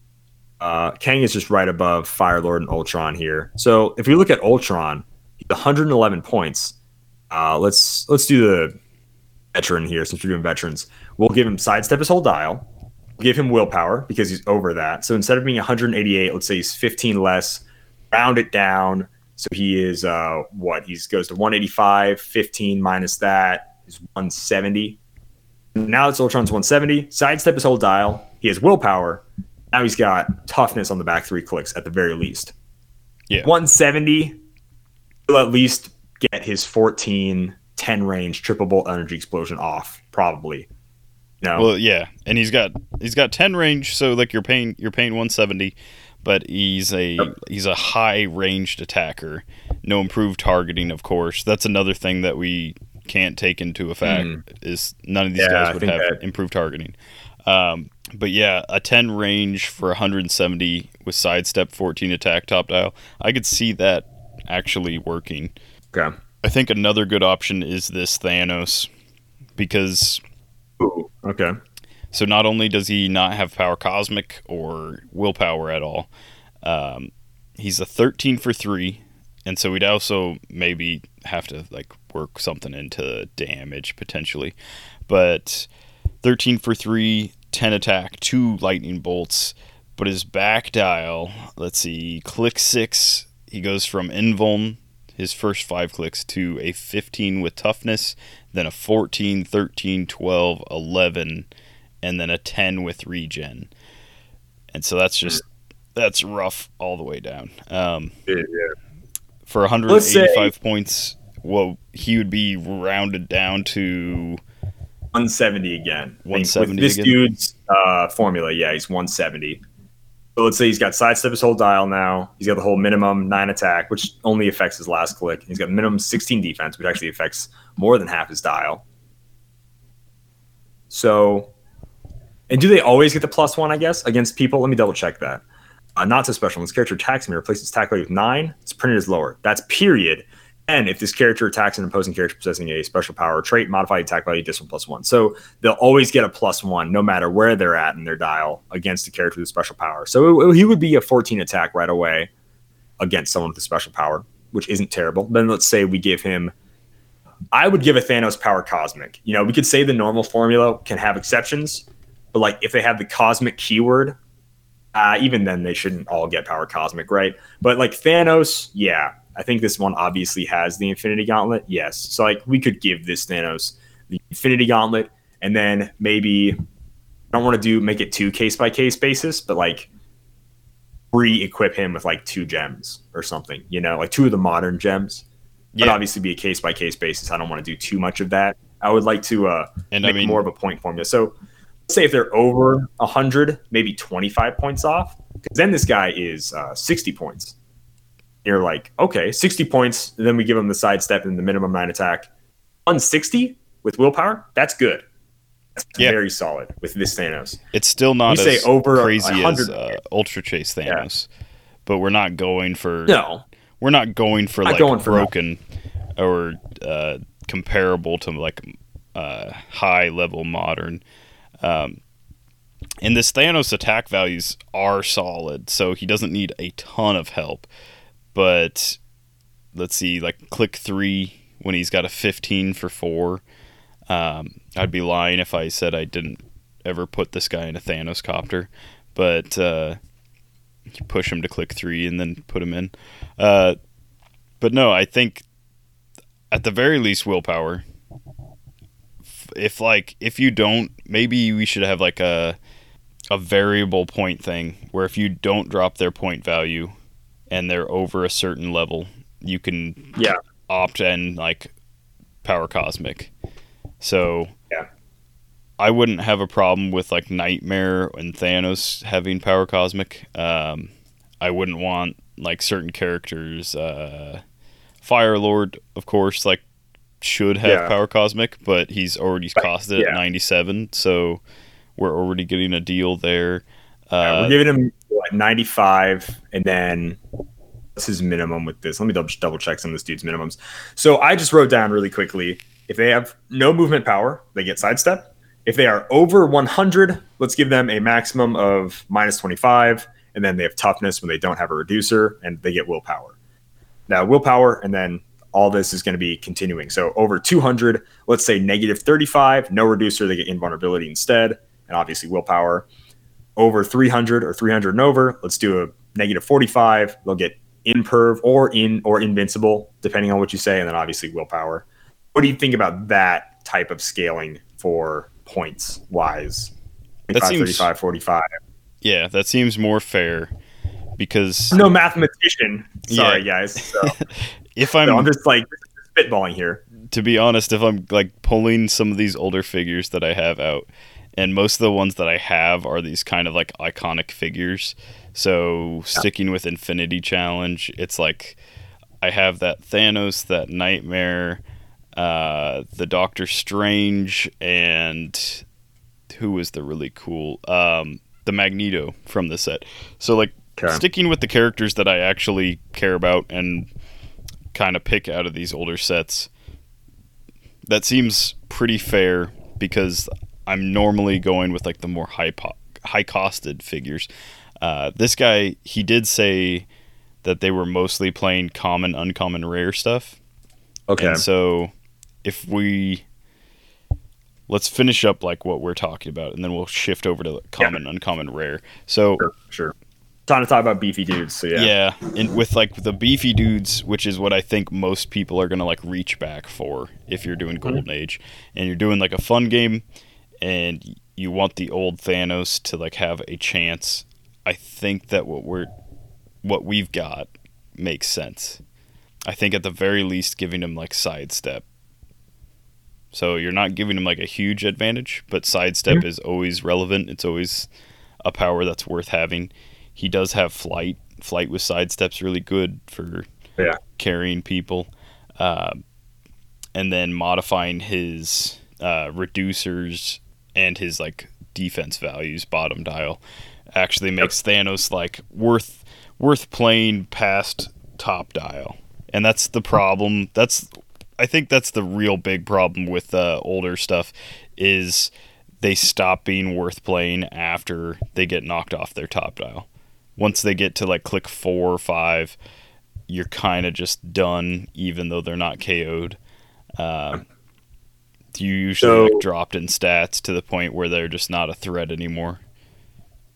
Speaker 1: Uh, Kang is just right above Firelord and Ultron here. So if we look at Ultron, he's 111 points. Uh, let's let's do the veteran here since we're doing veterans. We'll give him sidestep his whole dial. We'll give him willpower because he's over that. So instead of being 188, let's say he's 15 less. Round it down. So he is uh what? He goes to 185. 15 minus that is 170. Now it's Ultron's 170. Sidestep his whole dial. He has willpower. Now he's got toughness on the back three clicks at the very least.
Speaker 2: Yeah.
Speaker 1: 170 will at least get his 14 10 range triple bolt energy explosion off probably. No.
Speaker 2: Well, yeah, and he's got he's got ten range, so like you're paying you're paying one seventy, but he's a he's a high ranged attacker. No improved targeting, of course. That's another thing that we can't take into effect is none of these.
Speaker 1: Yeah,
Speaker 2: guys would have
Speaker 1: that-
Speaker 2: improved targeting. Um, but yeah, a ten range for 170 with sidestep, 14 attack, top dial. I could see that actually working.
Speaker 1: Okay.
Speaker 2: I think another good option is this Thanos because
Speaker 1: Ooh, okay.
Speaker 2: so not only does he not have power cosmic or willpower at all, um, he's a 13 for three, and so we'd also maybe have to like work something into damage potentially, but 13 for three, 10 attack, two lightning bolts, but his back dial, let's see, click six, he goes from invuln. His first five clicks to a 15 with toughness, then a 14, 13, 12, 11, and then a 10 with regen. And so that's just that's rough all the way down. Um,
Speaker 1: Yeah,
Speaker 2: for
Speaker 1: Let's say-
Speaker 2: 185 points, well, he would be rounded down to
Speaker 1: 170 again. I think
Speaker 2: 170
Speaker 1: With this
Speaker 2: again?
Speaker 1: dude's uh, formula, yeah, he's 170. So let's say he's got sidestep his whole dial now. He's got the whole minimum nine attack, which only affects his last click. He's got minimum 16 defense, which actually affects more than half his dial. So, and do they always get the plus one, I guess, against people? Let me double check that. Uh, not to special. When this character attacks me, replaces attack value with nine. It's printed as lower. That's period. And if this character attacks an opposing character possessing a special power trait, modified attack value additional plus one. So they'll always get a plus one no matter where they're at in their dial against a character with a special power. So he would be a 14 attack right away against someone with a special power, which isn't terrible. Then let's say we give him. I would give a Thanos power cosmic. You know, we could say the normal formula can have exceptions, but like if they have the cosmic keyword, uh, even then they shouldn't all get power cosmic, right? But like Thanos, yeah, I think this one obviously has the Infinity Gauntlet. Yes, so like we could give this Thanos the Infinity Gauntlet, and then maybe I don't want to do make it two case by case basis, but like re-equip him with like two gems or something, you know, like two of the modern gems.
Speaker 2: Yeah.
Speaker 1: But obviously be a case by case basis. I don't want to do too much of that. I would like to uh
Speaker 2: And I
Speaker 1: make
Speaker 2: mean-
Speaker 1: more of a point formula. So let's say if they're over 100, maybe 25 points off, because then this guy is uh, 60 points. You're like, okay, 60 points. And then we give him the sidestep and the minimum nine attack. 160 with willpower, that's good. That's
Speaker 2: Yeah.
Speaker 1: very solid with this Thanos.
Speaker 2: It's still not
Speaker 1: You say over
Speaker 2: crazy as uh, Ultra Chase Thanos, but we're not going for
Speaker 1: No,
Speaker 2: we're not going for
Speaker 1: Not
Speaker 2: like
Speaker 1: going for
Speaker 2: broken or uh, comparable to like uh, high level modern. Um, and this Thanos attack values are solid, so he doesn't need a ton of help. But let's see, like click three when he's got a 15 for four. Um, I'd be lying if I said I didn't ever put this guy in a Thanos copter, but uh, you push him to click three and then put him in. Uh, but no, I think at the very least willpower. If like if you don't, maybe we should have like a a variable point thing where if you don't drop their point value and they're over a certain level, you can
Speaker 1: yeah,
Speaker 2: opt in like power cosmic. So
Speaker 1: Yeah.
Speaker 2: I wouldn't have a problem with like Nightmare and Thanos having power cosmic. Um, I wouldn't want like certain characters. Uh, Firelord, of course, like should have
Speaker 1: Yeah.
Speaker 2: power cosmic, but he's already costed
Speaker 1: yeah.
Speaker 2: at ninety seven, so we're already getting a deal there.
Speaker 1: Yeah,
Speaker 2: Uh,
Speaker 1: we're giving him 95, and then what's his minimum with this? Let me double, double check some of this dude's minimums. So I just wrote down really quickly if they have no movement power, they get sidestep. If they are over 100, let's give them a maximum of minus 25, and then they have toughness when they don't have a reducer, and they get willpower. Now, willpower, and then all this is going to be continuing. So over 200, let's say negative 35, no reducer, they get invulnerability instead, and obviously willpower. Over 300 or 300 and over, let's do a negative 45, they'll get imperv or in or invincible, depending on what you say, and then obviously willpower. What do you think about that type of scaling for points wise?
Speaker 2: That seems-
Speaker 1: 35, 45.
Speaker 2: Yeah, that seems more fair because
Speaker 1: I'm no mathematician. Sorry,
Speaker 2: Yeah.
Speaker 1: guys. So,
Speaker 2: if I'm,
Speaker 1: so I'm just like spitballing here.
Speaker 2: to be honest, if I'm like pulling some of these older figures that I have out, and most of the ones that I have are these kind of like iconic figures. So sticking with Infinity Challenge, it's like I have that Thanos, that Nightmare, uh, the Doctor Strange, and who was the really cool um, the Magneto from the set. So like
Speaker 1: Okay.
Speaker 2: sticking with the characters that I actually care about and kind of pick out of these older sets. That seems pretty fair because I'm normally going with like the more high po- high costed figures. Uh, this guy, he did say that they were mostly playing common, uncommon, rare stuff.
Speaker 1: Okay.
Speaker 2: And so if we let's finish up like what we're talking about and then we'll shift over to common, uncommon, rare. So
Speaker 1: Sure, sure. Time to talk about beefy dudes. So yeah.
Speaker 2: yeah, and with like the beefy dudes, which is what I think most people are gonna like reach back for if you're doing Golden Age, and you're doing like a fun game, and you want the old Thanos to like have a chance. I think that what we're what we've got makes sense. I think at the very least giving him like sidestep. So you're not giving him like a huge advantage, but sidestep is always relevant. It's always a power that's worth having. He does have flight. Flight with sidestep's really good for
Speaker 1: Yeah.
Speaker 2: carrying people. Uh, and then modifying his uh, reducers and his like defense values bottom dial actually makes Thanos like worth worth playing past top dial. And that's the problem. That's I think that's the real big problem with uh, older stuff is they stop being worth playing after they get knocked off their top dial. Once they get to like click four or five, you're kind of just done, even though they're not KO'd. Um, you usually
Speaker 1: So-
Speaker 2: like, dropped in stats to the point where they're just not a threat anymore.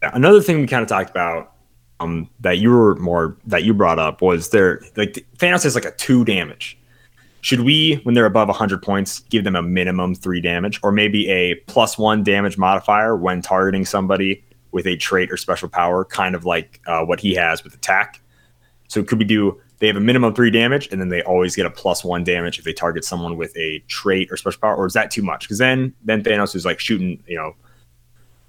Speaker 1: Another thing we kind of talked about um, that you were more that you brought up was there like Thanos has like a two damage. Should we, when they're above 100 points, give them a minimum three damage, or maybe a plus one damage modifier when targeting somebody with a trait or special power, kind of like uh, what he has with attack? So could we do? They have a minimum three damage, and then they always get a plus one damage if they target someone with a trait or special power, or is that too much? Because then, then Thanos is like shooting, you know,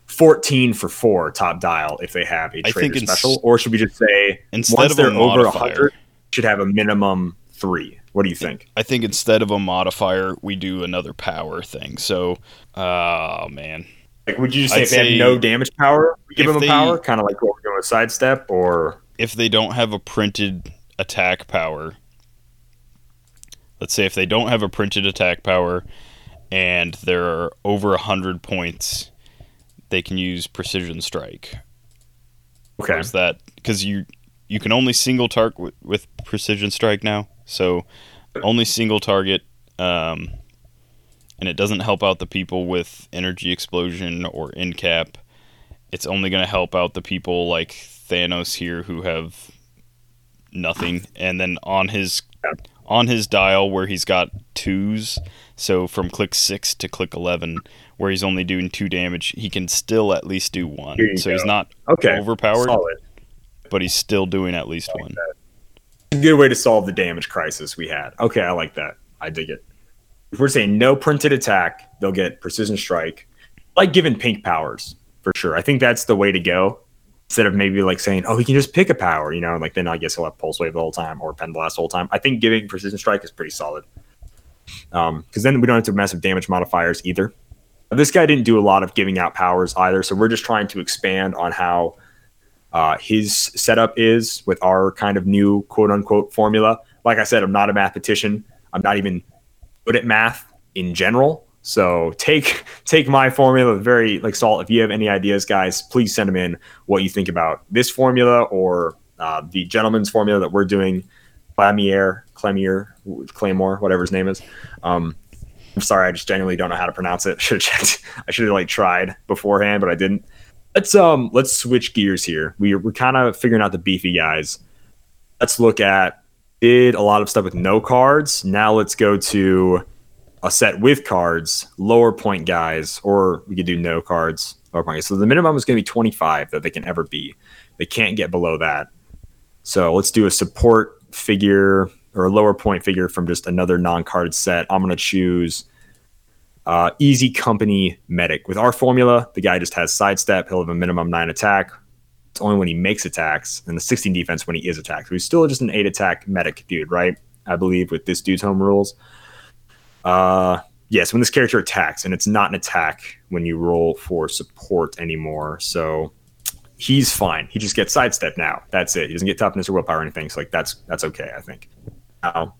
Speaker 1: 14 for four top dial if they have a trait or special, or should we just say
Speaker 2: Instead
Speaker 1: once
Speaker 2: of
Speaker 1: they're over. 100, should have a minimum three? What do you think?
Speaker 2: I think instead of a modifier, we do another power thing. So, oh man,
Speaker 1: Like, would you just say
Speaker 2: I'd
Speaker 1: if they have no damage power, we give them a
Speaker 2: they-
Speaker 1: power, kind of like what we're doing with sidestep, or
Speaker 2: if they don't have a printed attack power, let's say if they don't have a printed attack power and there are over 100 points, they can use precision strike.
Speaker 1: okay,
Speaker 2: Is that because you you can only single target with, with precision strike now? So only single target, um, and it doesn't help out the people with energy explosion or incap. It's only going to help out the people like Thanos here who have nothing, and then on his on his dial where he's got twos, so from click six to click eleven, where he's only doing two damage, he can still at least do one. So he's not
Speaker 1: okay,
Speaker 2: overpowered,
Speaker 1: solid.
Speaker 2: but he's still doing at least one.
Speaker 1: A good way to solve the damage crisis we had. Okay, I like that. I dig it. If we're saying no printed attack, they'll get precision strike, like giving pink powers for sure. I think that's the way to go. Instead of maybe like saying, oh, he can just pick a power, you know, like then I guess he'll have pulse wave the whole time or pen blast the whole time. I think giving precision strike is pretty solid. Um, because then we don't have to mess with damage modifiers either. This guy didn't do a lot of giving out powers either, so we're just trying to expand on how uh, his setup is with our kind of new quote unquote formula. Like I said, I'm not a mathematician. I'm not even good at math in general. So take take my formula very like salt. If you have any ideas, guys, please send them in. What you think about this formula or uh, the gentleman's formula that we're doing. Clamier, Clamier, Claymore, whatever his name is. Um, I'm sorry, I just genuinely don't know how to pronounce it. Should have checked. I should have like tried beforehand, but I didn't. Let's um let's switch gears here. We we're kind of figuring out the beefy guys. Let's look at did a lot of stuff with no cards. Now let's go to a set with cards, lower point guys, or we could do no cards, lower point guys. So the minimum is going to be 25 that they can ever be. They can't get below that. So let's do a support figure or a lower point figure from just another non-carded set. I'm going to choose uh, Easy Company Medic. With our formula, the guy just has sidestep. He'll have a minimum nine attack. It's only when he makes attacks, and the 16 defense when he is attacked. So he's still just an eight attack medic dude, right? I believe with this dude's home rules. Uh, yes, when this character attacks, and it's not an attack when you roll for support anymore. So he's fine. He just gets sidestep now. That's it. He doesn't get toughness or willpower or anything. So like that's that's okay, I think. Now,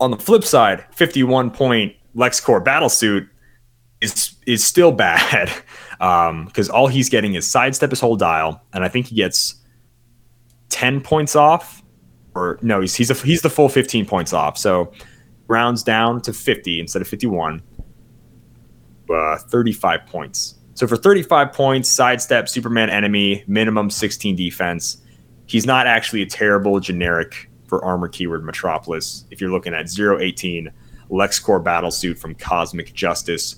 Speaker 1: on the flip side, 51 point LexCorp battlesuit is is still bad because um, all he's getting is sidestep his whole dial, and I think he gets 10 points off. Or no, he's he's a, he's the full 15 points off. So rounds down to 50 instead of 51. Uh, 35 points. So for 35 points, sidestep, Superman enemy, minimum 16 defense. He's not actually a terrible generic for armor keyword Metropolis. If you're looking at 018 LexCorp Battlesuit from Cosmic Justice,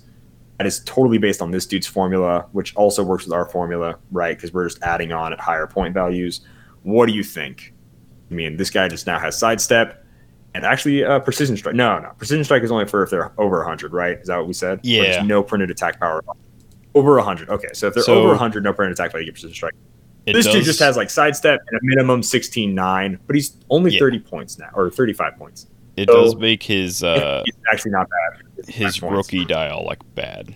Speaker 1: that is totally based on this dude's formula, which also works with our formula, right? Because we're just adding on at higher point values. What do you think? I mean, this guy just now has sidestep and actually uh, precision strike. No, no, precision strike is only for if they're over 100, right? Is that what we said?
Speaker 2: Yeah.
Speaker 1: no printed attack power. Over 100. Okay, so if they're
Speaker 2: So-
Speaker 1: over 100, no printed attack power, you get precision strike. This dude just has like sidestep and a minimum 16-9, but he's only
Speaker 2: Yeah.
Speaker 1: 30 points now, or 35 points.
Speaker 2: It
Speaker 1: so-
Speaker 2: does make his uh,
Speaker 1: actually not bad.
Speaker 2: his
Speaker 1: Points.
Speaker 2: rookie dial like bad.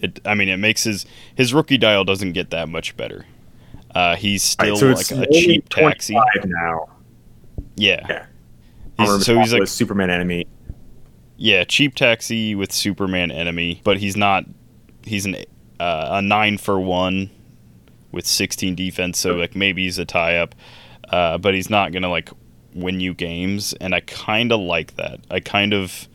Speaker 2: It, I mean, it makes his his rookie dial doesn't get that much better. Uh, he's
Speaker 1: Right,
Speaker 2: still
Speaker 1: so
Speaker 2: like a cheap taxi.
Speaker 1: now.
Speaker 2: Yeah.
Speaker 1: Yeah.
Speaker 2: He's- so he's like
Speaker 1: Superman enemy.
Speaker 2: yeah, cheap taxi with Superman enemy, but he's not. He's an uh, a nine for one with 16 defense, so like maybe he's a tie up, uh, but he's not gonna like win you games, and I kind of like that. I kind of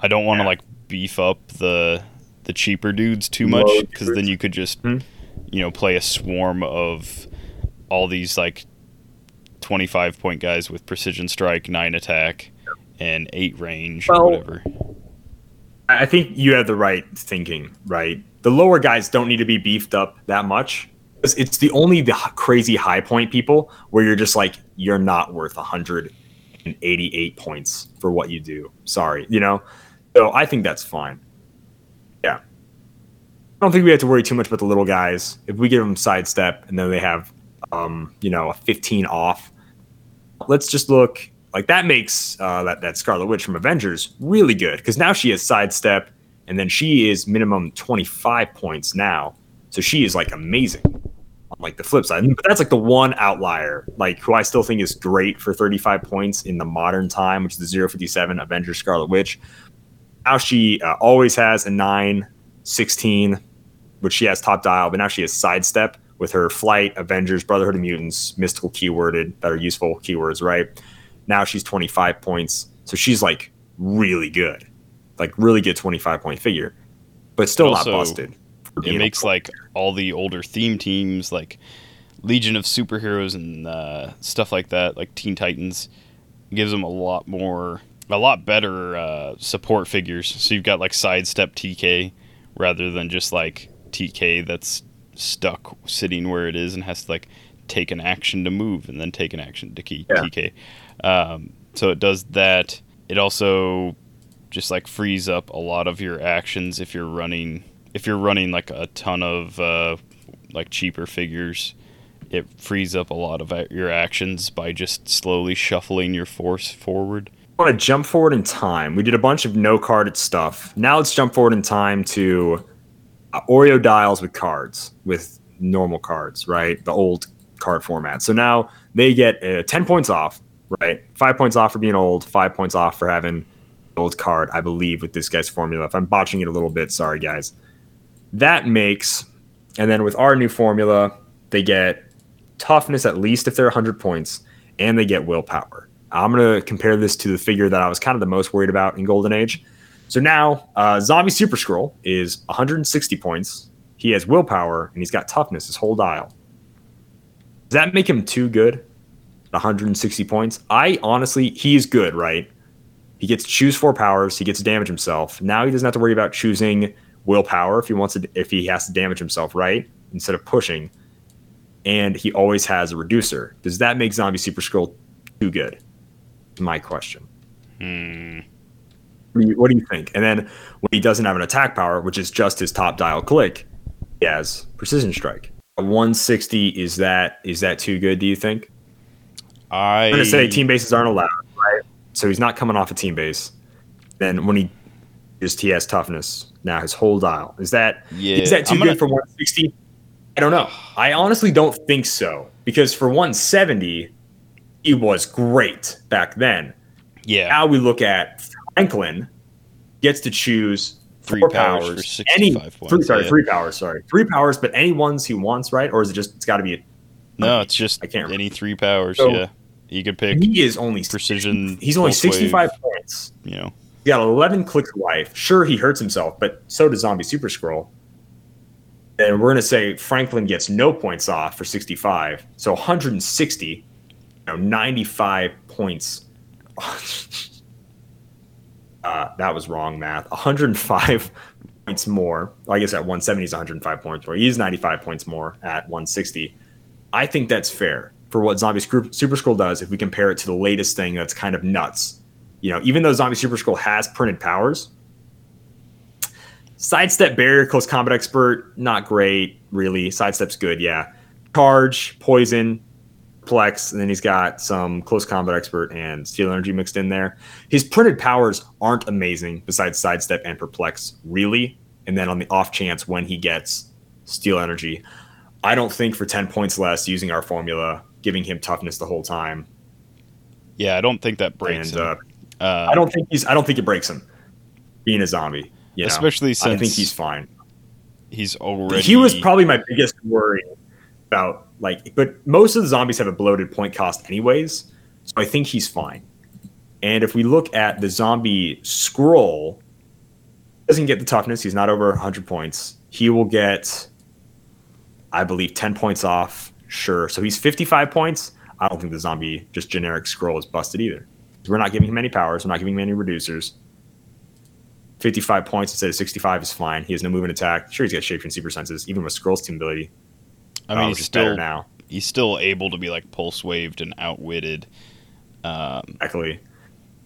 Speaker 2: I don't want to
Speaker 1: Yeah.
Speaker 2: like beef up the the cheaper dudes too much because then you could just
Speaker 1: Hmm.
Speaker 2: you know play a swarm of all these like 25 point guys with precision strike, nine attack, and eight range
Speaker 1: Well,
Speaker 2: or whatever.
Speaker 1: I think you have the right thinking, right? The lower guys don't need to be beefed up that much. It's, it's the only the crazy high point people where you're just like you're not worth 188 points for what you do. Sorry, you know. So I think that's fine. Yeah, I don't think we have to worry too much about the little guys. If we give them sidestep and then they have, um, you know, a 15 off, let's just look like that makes uh, that that Scarlet Witch from Avengers really good because now she has sidestep and then she is minimum 25 points now, so she is like amazing. On like the flip side, but that's like the one outlier, like who I still think is great for 35 points in the modern time, which is the 057 Avengers Scarlet Witch. Now she uh, always has a 9, 16, which she has top dial, but now she has sidestep with her flight, Avengers, Brotherhood of Mutants, mystical keyworded that are useful keywords, right? Now she's 25 points. So she's like really good. Like really good 25 point figure. But still
Speaker 2: Also,
Speaker 1: not busted. for
Speaker 2: It makes like all the older theme teams, like Legion of Superheroes and uh, stuff like that, like Teen Titans, gives them a lot more, a lot better uh, support figures. So you've got like sidestep TK rather than just like TK that's stuck sitting where it is and has to like take an action to move and then take an action to key
Speaker 1: Yeah.
Speaker 2: TK. Um, so it does that. It also just like frees up a lot of your actions if you're running if you're running like a ton of uh, like cheaper figures it frees up a lot of your actions by just slowly shuffling your force forward
Speaker 1: I want to jump forward in time. We did a bunch of no carded stuff. Now let's jump forward in time to Oreo dials with cards, with normal cards, right? The old card format. So now they get uh, 10 points off, right? Five points off for being old, five points off for having old card, I believe, with this guy's formula. If I'm botching it a little bit, sorry, guys. That makes, and then with our new formula, they get toughness at least if they're 100 points, and they get willpower. I'm gonna compare this to the figure that I was kind of the most worried about in Golden Age. So now, uh, Zombie Super Skrull is 160 points. He has willpower and he's got toughness his whole dial. Does that make him too good? 160 points. I honestly, he is good, right? He gets choose four powers. He gets to damage himself. Now he doesn't have to worry about choosing willpower if he wants to, if he has to damage himself, right? Instead of pushing. And he always has a reducer. Does that make Zombie Super Skrull too good? My question.
Speaker 2: Hmm.
Speaker 1: What do, you, what do you think? And then when he doesn't have an attack power, which is just his top dial click, he has precision strike. A 160 is that is that too good? Do you think?
Speaker 2: I
Speaker 1: I'm gonna say team bases aren't allowed, right? So he's not coming off a team base. Then when he just he has toughness now, his whole dial is that
Speaker 2: Yeah,
Speaker 1: is that too
Speaker 2: gonna-
Speaker 1: good for 160? I don't know. I honestly don't think so because for 170, he was great back then.
Speaker 2: yeah
Speaker 1: Now we look at Franklin gets to choose
Speaker 2: Three
Speaker 1: four
Speaker 2: powers
Speaker 1: powers,
Speaker 2: 65
Speaker 1: any
Speaker 2: points,
Speaker 1: three, sorry,
Speaker 2: yeah.
Speaker 1: three powers, sorry, three powers, but any ones he wants, right? Or is it just it's got to be? A,
Speaker 2: no it's just
Speaker 1: I can't remember.
Speaker 2: any three powers
Speaker 1: So-
Speaker 2: yeah you could pick
Speaker 1: he is only
Speaker 2: precision
Speaker 1: He's only
Speaker 2: pulse wave,
Speaker 1: 65 points.
Speaker 2: you know
Speaker 1: He got 11 clicks of life. Sure, he hurts himself, but so does Zombie Super Skrull. And we're gonna say Franklin gets no points off for 65, so 160, you know, 95 points. uh, that was wrong math. 105 points more. I guess at 170 is 105 points more. He's 95 points more at 160. I think that's fair for what Zombie Super Skrull does if we compare it to the latest thing that's kind of nuts. You know, even though Zombie Super Skrull has printed powers, sidestep barrier, close combat expert, not great, really. Sidestep's good, yeah. Charge, poison, plex, and then he's got some close combat expert and steel energy mixed in there. His printed powers aren't amazing besides sidestep and perplex, really. And then on the off chance when he gets steel energy, I don't think for 10 points less using our formula, giving him toughness the whole time.
Speaker 2: yeah i don't think that breaks
Speaker 1: and
Speaker 2: him.
Speaker 1: uh,
Speaker 2: Uh,
Speaker 1: I don't think he's I don't think it breaks him being a zombie. You know?
Speaker 2: Especially since
Speaker 1: I think he's fine.
Speaker 2: he's already
Speaker 1: He was probably my biggest worry about like, but most of the zombies have a bloated point cost anyways, so I think he's fine. And if we look at the zombie Skrull, doesn't get the toughness. He's not over 100 points. He will get, I believe, 10 points off. Sure. So he's 55 points. I don't think the zombie just generic Skrull is busted either. We're not giving him any powers. We're not giving him any reducers. 55 points instead of 65 is fine. He has no movement attack. Sure, he's got shape and super senses, even with Skrull's team ability.
Speaker 2: I mean
Speaker 1: uh,
Speaker 2: he's
Speaker 1: which is better
Speaker 2: still
Speaker 1: now.
Speaker 2: he's still able to be like pulse waved and outwitted um
Speaker 1: Exactly.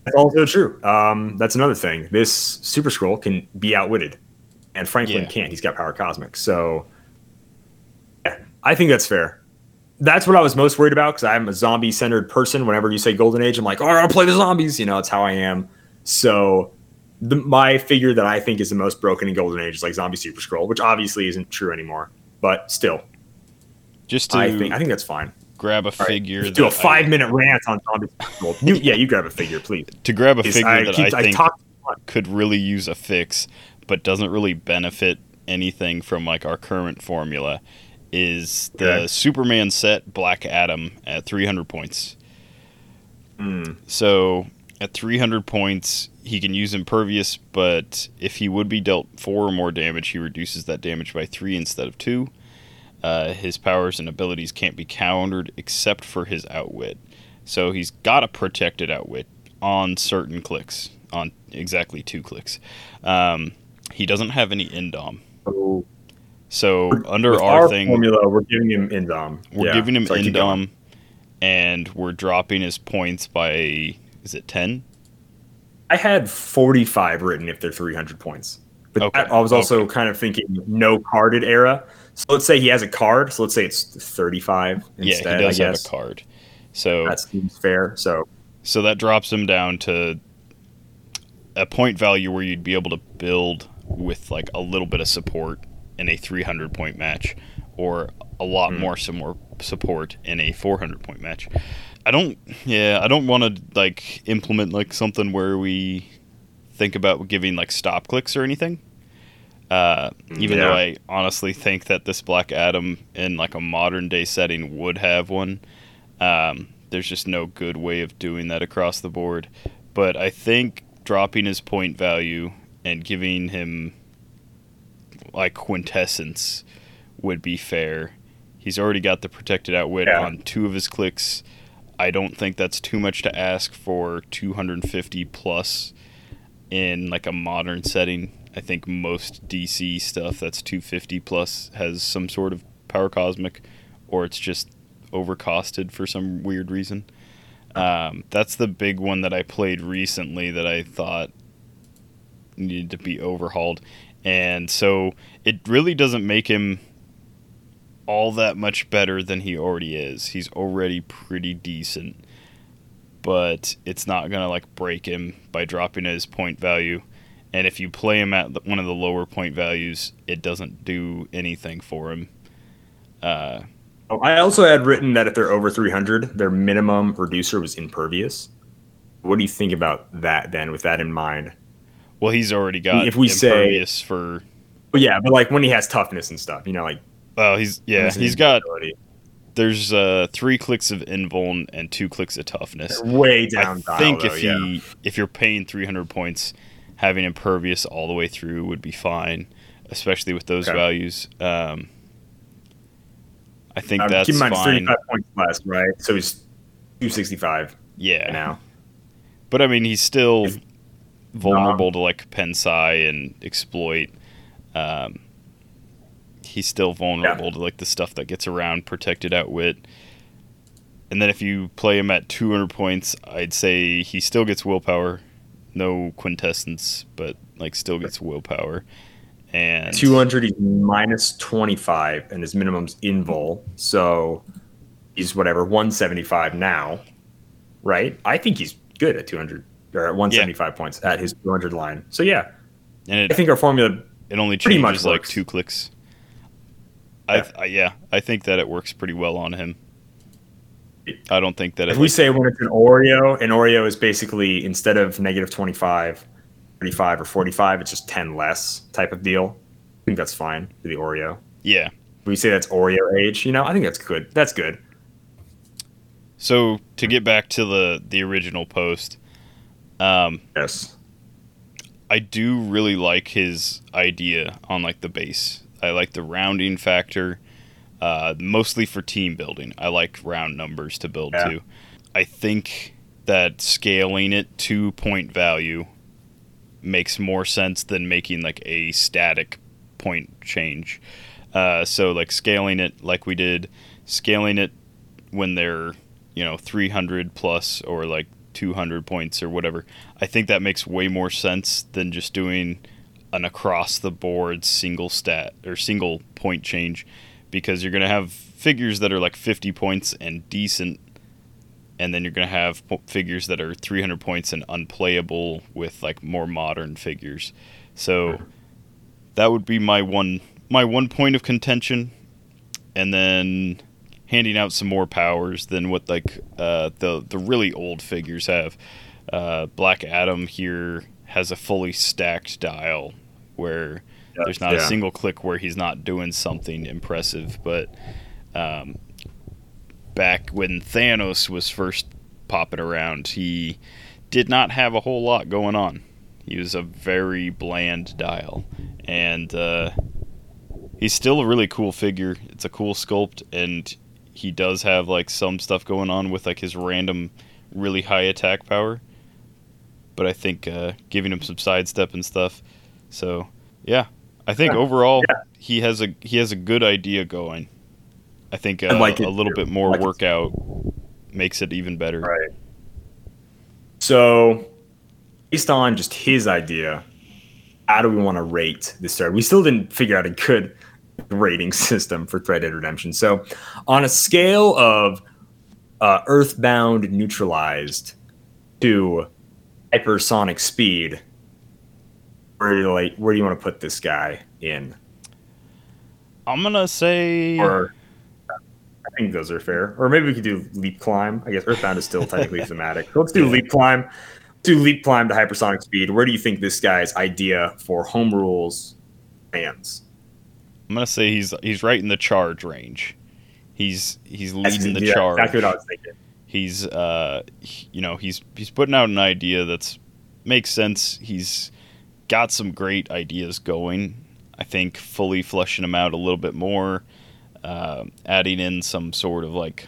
Speaker 1: That's also true. Um, that's another thing. This super Skrull can be outwitted, and Franklin
Speaker 2: Yeah.
Speaker 1: can't. He's got power cosmic. So, yeah, I think that's fair. That's what I was most worried about because I'm a zombie centered person. Whenever you say Golden Age, I'm like, oh, I'll play the zombies. You know, it's how I am. So, the, my figure that I think is the most broken in Golden Age is like Zombie Super Skrull, which obviously isn't true anymore. But still,
Speaker 2: just to
Speaker 1: I think I think that's fine.
Speaker 2: grab a
Speaker 1: All
Speaker 2: figure
Speaker 1: do a
Speaker 2: that I-
Speaker 1: five minute rant on Zombie Super Skrull. You, yeah, you grab a figure, please.
Speaker 2: to grab a figure
Speaker 1: I
Speaker 2: that
Speaker 1: keep-
Speaker 2: I
Speaker 1: I
Speaker 2: think
Speaker 1: talk
Speaker 2: could really use a fix, but doesn't really benefit anything from like our current formula, is the
Speaker 1: Okay.
Speaker 2: Superman set Black Adam at 300 points.
Speaker 1: Hmm.
Speaker 2: So at 300 points, he can use Impervious, but if he would be dealt four or more damage, he reduces that damage by three instead of two. Uh, his powers and abilities can't be countered except for his outwit. So he's got a protected outwit on certain clicks, on exactly two clicks. Um, he doesn't have any indom.
Speaker 1: So
Speaker 2: So under our,
Speaker 1: our
Speaker 2: thing,
Speaker 1: formula, we're giving him indom.
Speaker 2: we're
Speaker 1: Yeah,
Speaker 2: giving him
Speaker 1: going.
Speaker 2: indom, and we're dropping his points by is it ten?
Speaker 1: I had 45 written if they're 300 points. But
Speaker 2: Okay,
Speaker 1: I was also kind of thinking no carded era. So let's say he has a card. So let's say it's 35
Speaker 2: Yeah,
Speaker 1: instead,
Speaker 2: he does
Speaker 1: I
Speaker 2: have a card. So
Speaker 1: That seems fair. So
Speaker 2: So that drops him down to a point value where you'd be able to build with like a little bit of support in a 300 point match or a lot hmm. more some more support in a 400 point match. I don't yeah, I don't want to like implement like something where we think about giving like stop clicks or anything. Uh, even though I honestly think that this Black Adam in like a modern day setting would have one. Um, there's just no good way of doing that across the board. But I think dropping his point value and giving him like quintessence would be fair. He's already got the protected outwit
Speaker 1: Yeah.
Speaker 2: on two of his clicks. I don't think that's too much to ask for 250 plus in like a modern setting. I think most DC stuff that's 250 plus has some sort of power cosmic, or it's just overcosted for some weird reason. Um, that's the big one that I played recently that I thought needed to be overhauled, and so it really doesn't make him all that much better than he already is. He's already pretty decent, but it's not gonna like break him by dropping his point value. And if you play him at the- one of the lower point values, it doesn't do anything for him. Uh,
Speaker 1: Oh, I also had written that if they're over 300, their minimum reducer was impervious. What do you think about that then, with that in mind?
Speaker 2: well, he's already got
Speaker 1: If we say-
Speaker 2: impervious for.
Speaker 1: But yeah, but like when he has toughness and stuff, you know, like
Speaker 2: Well, he's yeah, he's got.
Speaker 1: ability.
Speaker 2: There's uh, three clicks of invuln and two clicks of toughness.
Speaker 1: way down.
Speaker 2: I
Speaker 1: dial,
Speaker 2: think
Speaker 1: though,
Speaker 2: if
Speaker 1: yeah.
Speaker 2: he if you're paying 300 points, having impervious all the way through would be fine, especially with those
Speaker 1: Okay.
Speaker 2: values. Um, I think
Speaker 1: Um,
Speaker 2: that's
Speaker 1: keep in mind,
Speaker 2: fine.
Speaker 1: 35 points less, right? So he's 265
Speaker 2: Yeah,
Speaker 1: now.
Speaker 2: but I mean he's still
Speaker 1: If-
Speaker 2: vulnerable to like Pensai and exploit. Um, he's still vulnerable to like the stuff that gets around protected outwit. And then if you play him at 200 points, I'd say he still gets willpower, no quintessence, but like still gets willpower. And
Speaker 1: 200, he's minus 25, and his minimum's invul. So he's whatever, 175 now, right? I think he's good at 200 or at 175 points at his 200 line. So yeah,
Speaker 2: and
Speaker 1: I think our formula
Speaker 2: it only
Speaker 1: pretty much
Speaker 2: changes like
Speaker 1: works.
Speaker 2: two clicks. I, I yeah, I think that it works pretty well on him. I don't think that
Speaker 1: If we say when it's an Oreo, an Oreo is basically instead of negative 25, 35, or 45, it's just 10 less type of deal. I think that's fine for the Oreo.
Speaker 2: yeah.
Speaker 1: We say that's Oreo age, you know, I think that's good. That's good.
Speaker 2: So to get back to the the original post, um,
Speaker 1: Yes.
Speaker 2: I do really like his idea on like the base. I like the rounding factor, uh, mostly for team building. I like round numbers to build
Speaker 1: Yeah.
Speaker 2: to. I think that scaling it to point value makes more sense than making like a static point change. Uh, so like scaling it like we did, scaling it when they're you know 300 plus or like 200 points or whatever. I think that makes way more sense than just doing an across the board single stat or single point change because you're going to have figures that are like 50 points and decent and then you're going to have po- figures that are 300 points and unplayable with like more modern figures. So that would be my one my one point of contention and then handing out some more powers than what like uh, the the really old figures have. Uh, Black Adam here has a fully stacked dial where there's not a single click where he's not doing something impressive. But um, back when Thanos was first popping around, he did not have a whole lot going on. He was a very bland dial, and uh, he's still a really cool figure. It's a cool sculpt, and he does have like some stuff going on with like his random, really high attack power. But I think uh, giving him some sidestep and stuff. So yeah, I think overall
Speaker 1: Yeah.
Speaker 2: he has a he has a good idea going. I think uh,
Speaker 1: like
Speaker 2: a little
Speaker 1: too.
Speaker 2: bit more
Speaker 1: like it
Speaker 2: workout makes it even better.
Speaker 1: Right. So, based on just his idea, how do we want to rate this story? We still didn't figure out a good rating system for Thread Dead Redemption. So, on a scale of uh, Earthbound neutralized to hypersonic speed, where do you like where do you want to put this guy in?
Speaker 2: I'm gonna say
Speaker 1: Or I think those are fair. Or maybe we could do leap climb. I guess Earthbound is still technically thematic. So let's do leap climb. Do leap climb to hypersonic speed. Where do you think this guy's idea for home rules lands?
Speaker 2: I'm gonna say he's he's right in the charge range. He's he's leading the
Speaker 1: yeah,
Speaker 2: charge.
Speaker 1: Exactly what I was thinking.
Speaker 2: He's uh, he- you know he's he's putting out an idea that's makes sense. He's got some great ideas going. I think fully fleshing them out a little bit more, uh, adding in some sort of like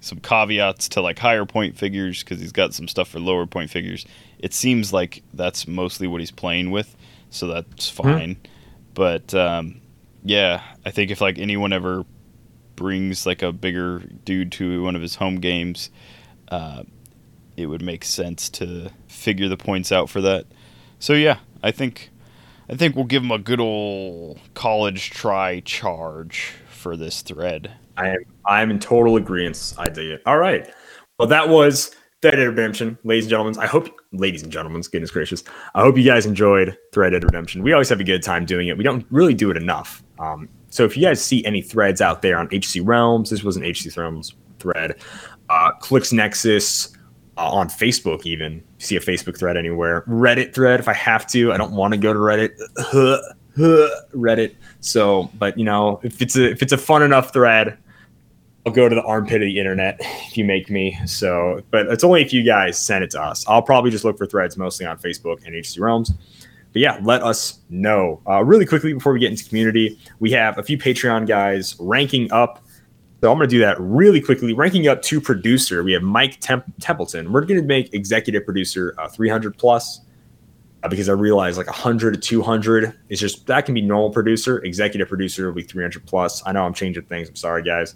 Speaker 2: some caveats to like higher point figures because he's got some stuff for lower point figures. It seems like that's mostly what he's playing with, so that's fine. But um, yeah, I think if like anyone ever brings like a bigger dude to one of his home games, uh, it would make sense to figure the points out for that. So yeah, I think I think we'll give him a good old college try charge for this thread.
Speaker 1: I am I'm in total agreement. I dig it. All right. Well, that was Thread Redemption, ladies and gentlemen. I hope, ladies and gentlemen, goodness gracious, I hope you guys enjoyed Thread Dead Redemption. We always have a good time doing it. We don't really do it enough. Um, so if you guys see any threads out there on HC Realms, this was an HC Realms thread. Uh, Clicks Nexus uh, on Facebook, even see a Facebook thread anywhere. Reddit thread if I have to. I don't want to go to Reddit. Reddit. So, but you know, if it's a if it's a fun enough thread, I'll go to the armpit of the internet if you make me. So, but it's only if you guys send it to us. I'll probably just look for threads mostly on Facebook and HC Realms. But yeah, let us know. Uh, really quickly before we get into community, we have a few Patreon guys ranking up. So I'm going to do that really quickly. Ranking up to producer, we have Mike Temp- Templeton. We're going to make executive producer uh, 300 plus uh, because I realize like 100 to 200 is just that can be normal producer. Executive producer will be 300 plus. I know I'm changing things. I'm sorry, guys.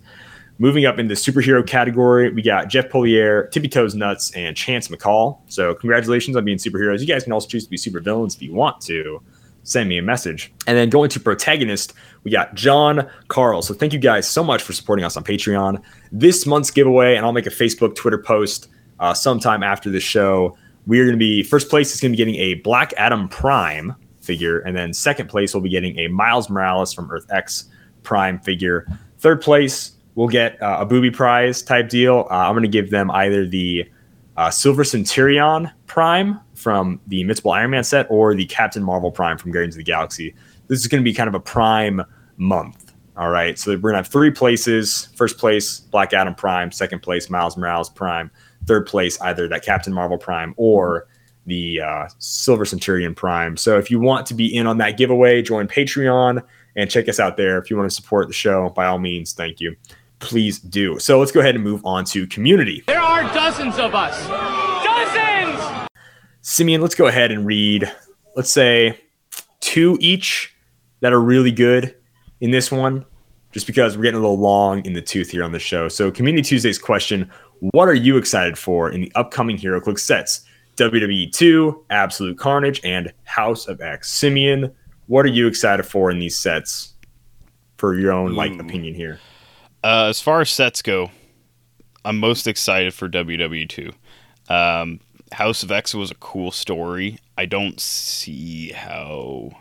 Speaker 1: Moving up in the superhero category, we got Jeff Polier, Tippy Toes Nuts, and Chance McCall. So congratulations on being superheroes. You guys can also choose to be supervillains if you want to. Send me a message. And then going to protagonist, we got John Carl. So thank you guys so much for supporting us on Patreon. This month's giveaway, and I'll make a Facebook, Twitter post uh, sometime after the show. We're going to be first place is going to be getting a Black Adam Prime figure, and then second place will be getting a Miles Morales from Earth X Prime figure. Third place we'll get uh, a booby prize type deal. Uh, I'm going to give them either the uh, Silver Centurion Prime from the Invincible Iron Man set or the Captain Marvel Prime from Guardians of the Galaxy. This is going to be kind of a Prime month. All right. So we're going to have three places. First place, Black Adam Prime. Second place, Miles Morales Prime. Third place, either that Captain Marvel Prime or the uh, Silver Centurion Prime. So if you want to be in on that giveaway, join Patreon and check us out there. If you want to support the show, by all means, thank you please do. So let's go ahead and move on to community.
Speaker 5: There are dozens of us. Dozens!
Speaker 1: Simeon, let's go ahead and read, let's say, two each that are really good in this one, just because we're getting a little long in the tooth here on the show. So, Community Tuesday's question What are you excited for in the upcoming HeroClix sets? WWE 2, Absolute Carnage, and House of X. Simeon, what are you excited for in these sets for your own like
Speaker 2: Ooh.
Speaker 1: opinion here?
Speaker 2: Uh, as far as sets go, I'm most excited for WW2. Um, House of X was a cool story. I don't see how,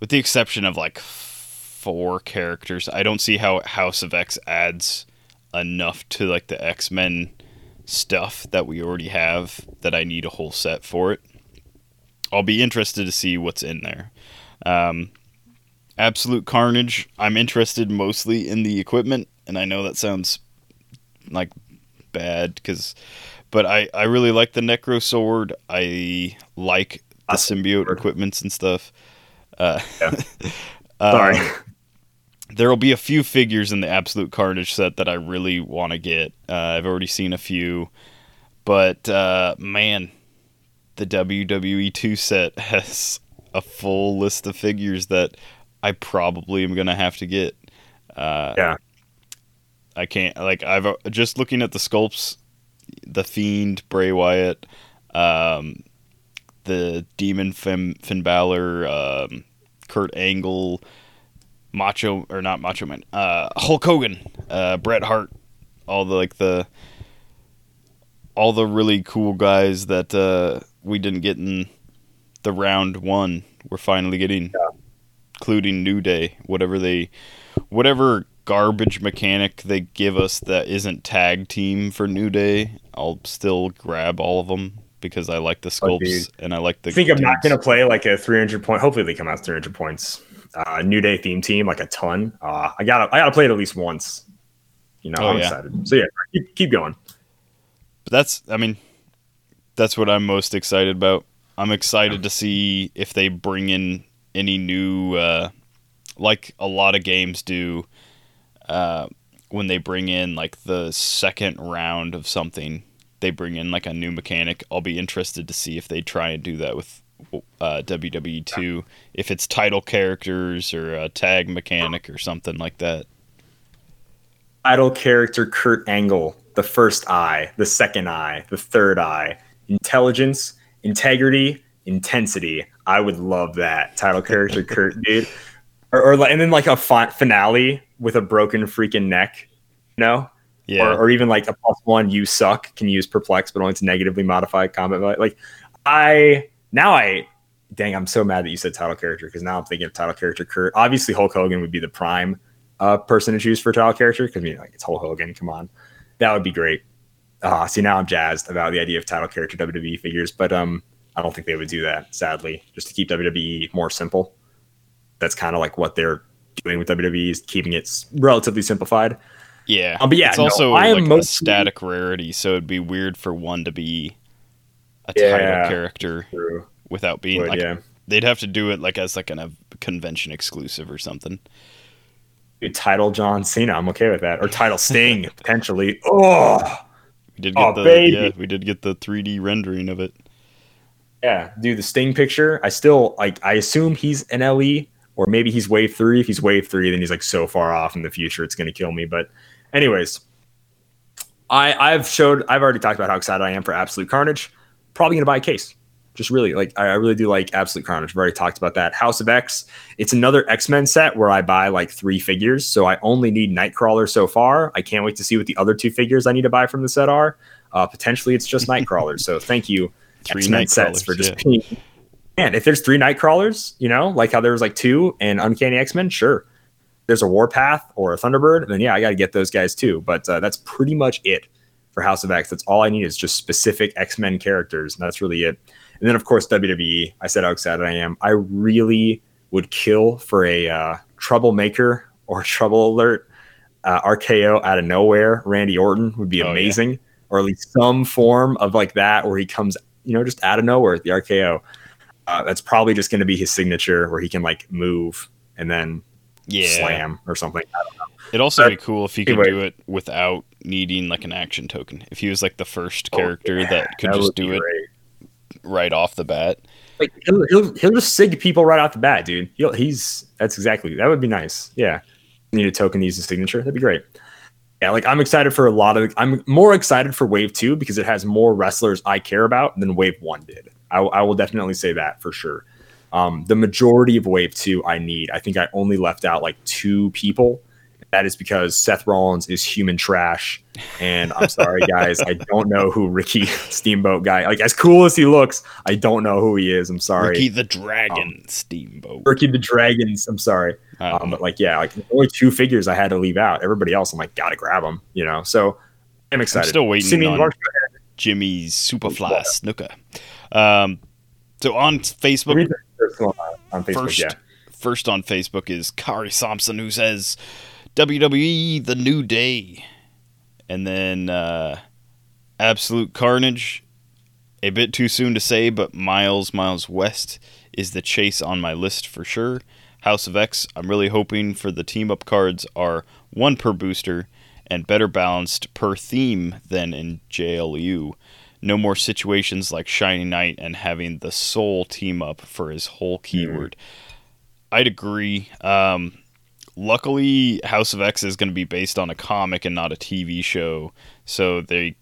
Speaker 2: with the exception of like four characters, I don't see how House of X adds enough to like the X Men stuff that we already have that I need a whole set for it. I'll be interested to see what's in there. Um, Absolute Carnage, I'm interested mostly in the equipment, and I know that sounds like bad because, but I I really like the Necro Sword. I like the symbiote
Speaker 1: word.
Speaker 2: equipments and stuff. Uh,
Speaker 1: Yeah.
Speaker 2: uh,
Speaker 1: Sorry.
Speaker 2: there will be a few figures in the Absolute Carnage set that I really want to get. Uh, I've already seen a few, but uh, man, the WWE 2 set has a full list of figures that I probably am gonna have to get. Uh,
Speaker 1: Yeah.
Speaker 2: I can't like I've uh, just looking at the sculpts, the Fiend, Bray Wyatt, um, the Demon Finn, Finn Balor, um, Kurt Angle, Macho or not Macho Man, uh, Hulk Hogan, uh, Bret Hart, all the like the all the really cool guys that uh, we didn't get in the round one. We're finally getting, including New Day, whatever they, whatever garbage mechanic they give us that isn't tag team for New Day. I'll still grab all of them because I like the
Speaker 1: Oh,
Speaker 2: sculpts and I like the.
Speaker 1: I think I'm not going to play like a 300 point. Hopefully, they come out 300 points. Uh, New Day theme team, like a ton. Uh, I got to I got to play it at least once. You know,
Speaker 2: Oh,
Speaker 1: I'm
Speaker 2: yeah.
Speaker 1: excited. So yeah, keep, keep going.
Speaker 2: But that's, I mean, that's what I'm most excited about. I'm excited to see if they bring in any new, uh, like a lot of games do, uh, when they bring in like the second round of something, they bring in like a new mechanic. I'll be interested to see if they try and do that with uh, WWE 2, if it's title characters or a tag mechanic or something like that.
Speaker 1: Title character Kurt Angle, the first eye, the second eye, the third eye, intelligence, integrity, intensity. I would love that title character Kurt, dude. Or, or like, and then like a fi- finale with a broken freaking neck, you know?
Speaker 2: Yeah.
Speaker 1: Or, or even like a plus one, you suck, can use perplex, but only to negatively modify combat. Like, I now I dang, I'm so mad that you said title character because now I'm thinking of title character Kurt. Obviously, Hulk Hogan would be the prime uh, person to choose for title character because I mean, like it's Hulk Hogan. Come on, that would be great. Uh, see, now I'm jazzed about the idea of title character WWE figures, but um, I don't think they would do that. Sadly, just to keep WWE more simple. That's kind of like what they're doing with WWE is keeping it relatively simplified.
Speaker 2: Yeah,
Speaker 1: Um, but yeah,
Speaker 2: it's
Speaker 1: no,
Speaker 2: also
Speaker 1: I am
Speaker 2: like a
Speaker 1: mostly-
Speaker 2: static rarity, so it'd be weird for one to be a
Speaker 1: Yeah.
Speaker 2: title character
Speaker 1: True.
Speaker 2: without being
Speaker 1: Would,
Speaker 2: like.
Speaker 1: yeah.
Speaker 2: They'd have to do it like as like an, a convention exclusive or something.
Speaker 1: Dude, title John Cena, I'm okay with that. Or title Sting potentially. Oh,
Speaker 2: We did get
Speaker 1: Oh,
Speaker 2: the
Speaker 1: baby.
Speaker 2: yeah, we did get the 3D rendering of it.
Speaker 1: Yeah, do the Sting picture. I still like. I assume he's an LE, or maybe he's Wave Three. If he's Wave Three, then he's like so far off in the future, it's gonna kill me. But, anyways, I I've showed. I've already talked about how excited I am for Absolute Carnage. Probably gonna buy a case. Just really like. I, I really do like Absolute Carnage. I've already talked about that. House of X. It's another X Men set where I buy like three figures. So I only need Nightcrawler so far. I can't wait to see what the other two figures I need to buy from the set are. Uh, potentially, it's just Nightcrawler. so thank you.
Speaker 2: Three
Speaker 1: X-Men sets
Speaker 2: Nightcrawlers,
Speaker 1: for just
Speaker 2: yeah.
Speaker 1: being Man, if there's three Nightcrawlers, you know, like how there was like two and Uncanny X Men, sure. There's a Warpath or a Thunderbird, then yeah, I got to get those guys too. But uh, that's pretty much it for House of X. That's all I need is just specific X Men characters, and that's really it. And then of course WWE. I said how excited I am. I really would kill for a uh, Troublemaker or Trouble Alert uh, RKO out of nowhere. Randy Orton would be
Speaker 2: Oh, yeah.
Speaker 1: amazing, or at least some form of like that where he comes, you know, just out of nowhere the RKO. Uh, that's probably just going to be his signature where he can like move and then
Speaker 2: Yeah,
Speaker 1: slam or something.
Speaker 2: it'd also
Speaker 1: But
Speaker 2: be cool if he could
Speaker 1: anyway.
Speaker 2: do it without needing like an action token. If he was like the first
Speaker 1: Oh,
Speaker 2: character
Speaker 1: yeah,
Speaker 2: that could
Speaker 1: that
Speaker 2: just do it
Speaker 1: great.
Speaker 2: right off the bat.
Speaker 1: Like he'll, he'll he'll just sig people right off the bat, dude. He'll, he's that's exactly that would be nice. Yeah, need a token to use a signature. That'd be great. Yeah, like I'm excited for a lot of. I'm more excited for Wave Two because it has more wrestlers I care about than Wave One did. I, I will definitely say that for sure. Um, the majority of Wave Two I need. I think I only left out like two people. That is because Seth Rollins is human trash, and I'm sorry guys, I don't know who Ricky Steamboat guy. Like as cool as he looks, I don't know who he is. I'm sorry.
Speaker 2: Ricky the Dragon Steamboat.
Speaker 1: Ricky the Dragons. I'm sorry. Um, but like, yeah, like only two figures I had to leave out. Everybody else, I'm like, gotta grab them, you know. So I'm excited.
Speaker 2: still waiting
Speaker 1: Simeon
Speaker 2: on-
Speaker 1: Mark-
Speaker 2: Jimmy's Superfly Snuka. Um, so on Facebook,
Speaker 1: first on- on Facebook.
Speaker 2: first,
Speaker 1: yeah,
Speaker 2: first on Facebook is Kari Thompson who says WWE the New Day, and then uh, Absolute Carnage. A bit too soon to say, but Miles Miles West is the chase on my list for sure. House of X. I'm really hoping for the team up cards are one per booster and better balanced per theme than in JLU. No more situations like Shining Knight and having the sole team up for his whole keyword. I'd agree. Um, luckily, House of X is going to be based on a comic and not a TV show, so they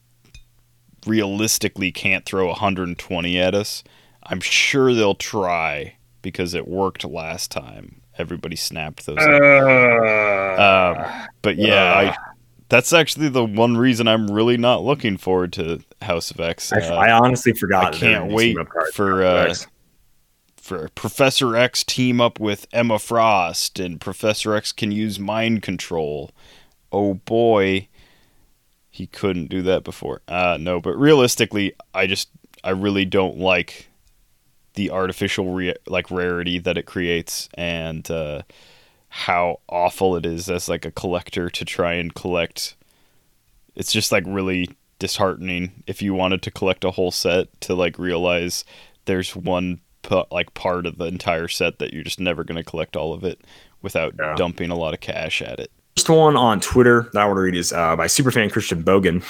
Speaker 2: realistically can't throw 120 at us. I'm sure they'll try because it worked last time. Everybody snapped those. up. Um, but yeah, I, that's actually the one reason I'm really not looking forward to House of X.
Speaker 1: I,
Speaker 2: Uh,
Speaker 1: I honestly forgot.
Speaker 2: I
Speaker 1: that they were
Speaker 2: can't wait for, uh, for Professor X team up with Emma Frost, and Professor X can use mind control. Oh boy, he couldn't do that before. Uh, no, but realistically, I just I really don't like the artificial re- like rarity that it creates, and uh, how awful it is as like a collector to try and collect it's just like really disheartening if you wanted to collect a whole set to like realize there's one like part of the entire set that you're just never going to collect all of it without
Speaker 1: Yeah.
Speaker 2: dumping a lot of cash at it.
Speaker 1: First one on Twitter that I want to read is uh, by superfan Christian Bogan.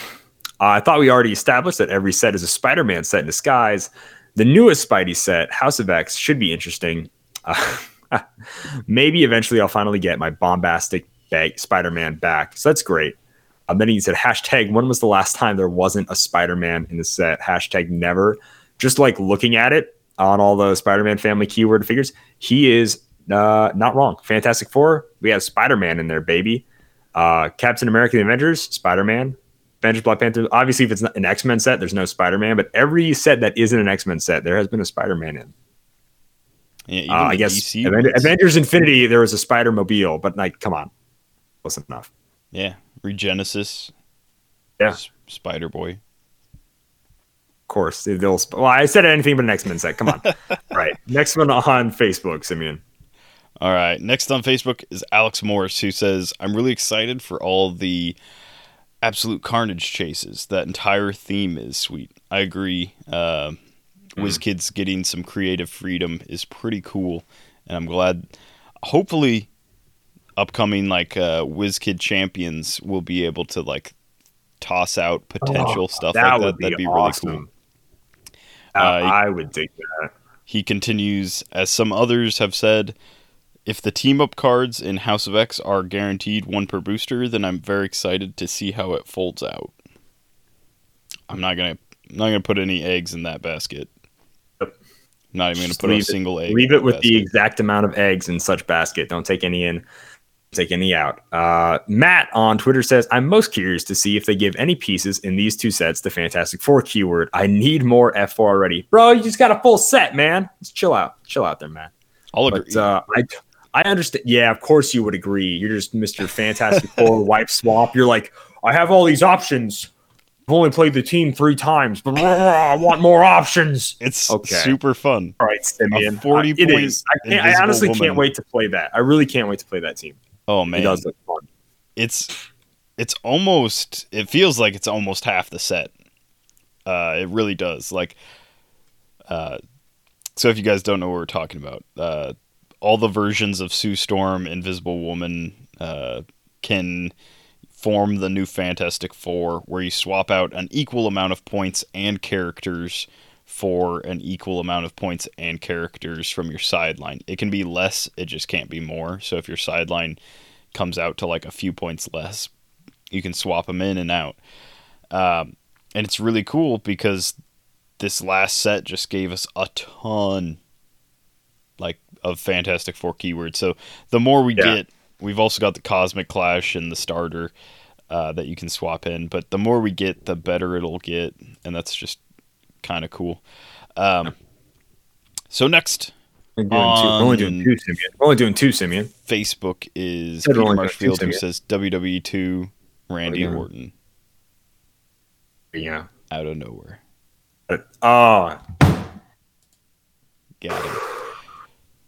Speaker 1: Uh, I thought we already established that every set is a Spider-Man set in disguise. The newest Spidey set, House of X, should be interesting. Uh, maybe eventually I'll finally get my bombastic bag Spider-Man back. So that's great. Um, then he said, hashtag, when was the last time there wasn't a Spider-Man in the set? Hashtag never. Just like looking at it on all the Spider-Man family keyword figures, he is uh, not wrong. Fantastic Four, we have Spider-Man in there, baby. Uh, Captain America, the Avengers, Spider-Man, Avengers, Black Panther. Obviously, if it's not an X-Men set, there's no Spider-Man. But every set that isn't an X-Men set, there has been a Spider-Man in.
Speaker 2: Yeah,
Speaker 1: Uh, I guess
Speaker 2: DC
Speaker 1: Aven-
Speaker 2: ones.
Speaker 1: Avengers Infinity, there was a Spider Mobile, but like, come on, close enough.
Speaker 2: yeah, Regenesis,
Speaker 1: Yeah,
Speaker 2: S- Spider Boy.
Speaker 1: of course. they- They'll. Well, I said anything but an X Men set. Come on. right. Next one on Facebook, Simeon.
Speaker 2: All right. Next on Facebook is Alex Morris, who says, I'm really excited for all the absolute carnage chases. That entire theme is sweet. I agree. Uh, WizKids getting some creative freedom is pretty cool. And I'm glad, hopefully, upcoming like uh, WizKid champions will be able to like toss out potential stuff
Speaker 1: Oh, that
Speaker 2: like that.
Speaker 1: be
Speaker 2: That'd be
Speaker 1: awesome.
Speaker 2: really cool.
Speaker 1: Uh,
Speaker 2: Uh,
Speaker 1: I would dig that.
Speaker 2: He continues, as some others have said, if the team up cards in House of X are guaranteed one per booster, then I'm very excited to see how it folds out. I'm not gonna I'm not gonna put any eggs in that basket.
Speaker 1: Yep.
Speaker 2: Not even gonna put a
Speaker 1: it-
Speaker 2: single egg.
Speaker 1: Leave it with the exact amount of eggs in such basket. Don't take any in. Take any out. Uh, Matt on Twitter says, I'm most curious to see if they give any pieces in these two sets the Fantastic Four keyword. I need more F4 already. Bro, you just got a full set, man. Just chill out. Chill out there, Matt.
Speaker 2: I'll agree.
Speaker 1: But uh, I, I understand. Yeah, of course you would agree. You're just Mr. Fantastic Four wipe swap. You're like, I have all these options. I've only played the team three times, but I want more options.
Speaker 2: it's
Speaker 1: okay.
Speaker 2: super fun.
Speaker 1: All right, Simeon.
Speaker 2: 40
Speaker 1: Uh, it
Speaker 2: point
Speaker 1: is. I, can't, I honestly
Speaker 2: Woman.
Speaker 1: can't wait to play that. I really can't wait to play that team.
Speaker 2: Oh
Speaker 1: It
Speaker 2: man,
Speaker 1: does look fun.
Speaker 2: it's it's almost it feels like it's almost half the set uh it really does like uh so if you guys don't know what we're talking about uh all the versions of sue storm invisible woman uh can form the new fantastic four where you swap out an equal amount of points and characters for an equal amount of points and characters from your sideline it can be less it just can't be more so if your sideline comes out to like a few points less. You can swap them in and out. Um, and it's really cool because this last set just gave us a ton of Fantastic Four keywords. So the more we
Speaker 1: Yeah.
Speaker 2: get, we've also got the Cosmic Clash and the starter uh, that you can swap in. But the more we get, the better it'll get, and that's just kind of cool. Um, so next
Speaker 1: We're, doing two. We're only doing two, Simeon. We're only doing two, Simeon.
Speaker 2: Facebook is Peter
Speaker 1: two
Speaker 2: Marshfield who says WWE2 Randy
Speaker 1: Yeah.
Speaker 2: Orton
Speaker 1: Yeah.
Speaker 2: out of nowhere.
Speaker 1: But, oh,
Speaker 2: Got him.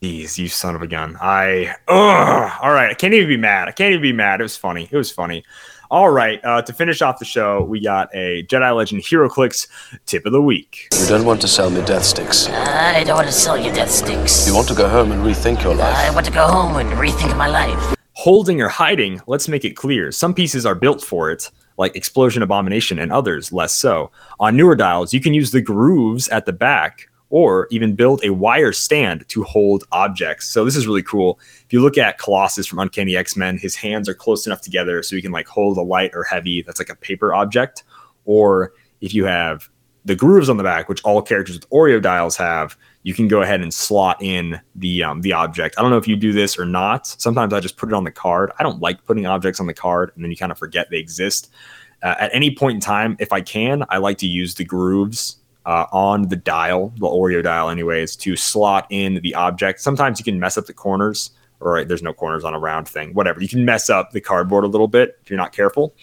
Speaker 1: Jeez, you son of a gun. I ugh. all right. I can't even be mad. I can't even be mad. It was funny. It was funny. All right. Uh, to finish off the show, we got a Jedi Legend HeroClix tip of the week.
Speaker 6: You don't want to sell me death sticks.
Speaker 3: I don't want to sell you death sticks.
Speaker 6: You want to go home and rethink your life.
Speaker 3: I want to go home and rethink my life.
Speaker 1: Holding or hiding, let's make it clear. Some pieces are built for it, like Explosion Abomination, and others less so. On newer dials, you can use the grooves at the back or even build a wire stand to hold objects. So this is really cool. If you look at Colossus from Uncanny X-Men, his hands are close enough together so he can like hold a light or heavy that's like a paper object. Or if you have the grooves on the back, which all characters with Oreo dials have, you can go ahead and slot in the um, the object. I don't know if you do this or not. Sometimes I just put it on the card. I don't like putting objects on the card and then you kind of forget they exist. Uh, at any point in time, if I can, I like to use the grooves uh, on the dial, the Oreo dial, anyways, to slot in the object. Sometimes you can mess up the corners, or there's no corners on a round thing. Whatever, you can mess up the cardboard a little bit if you're not careful.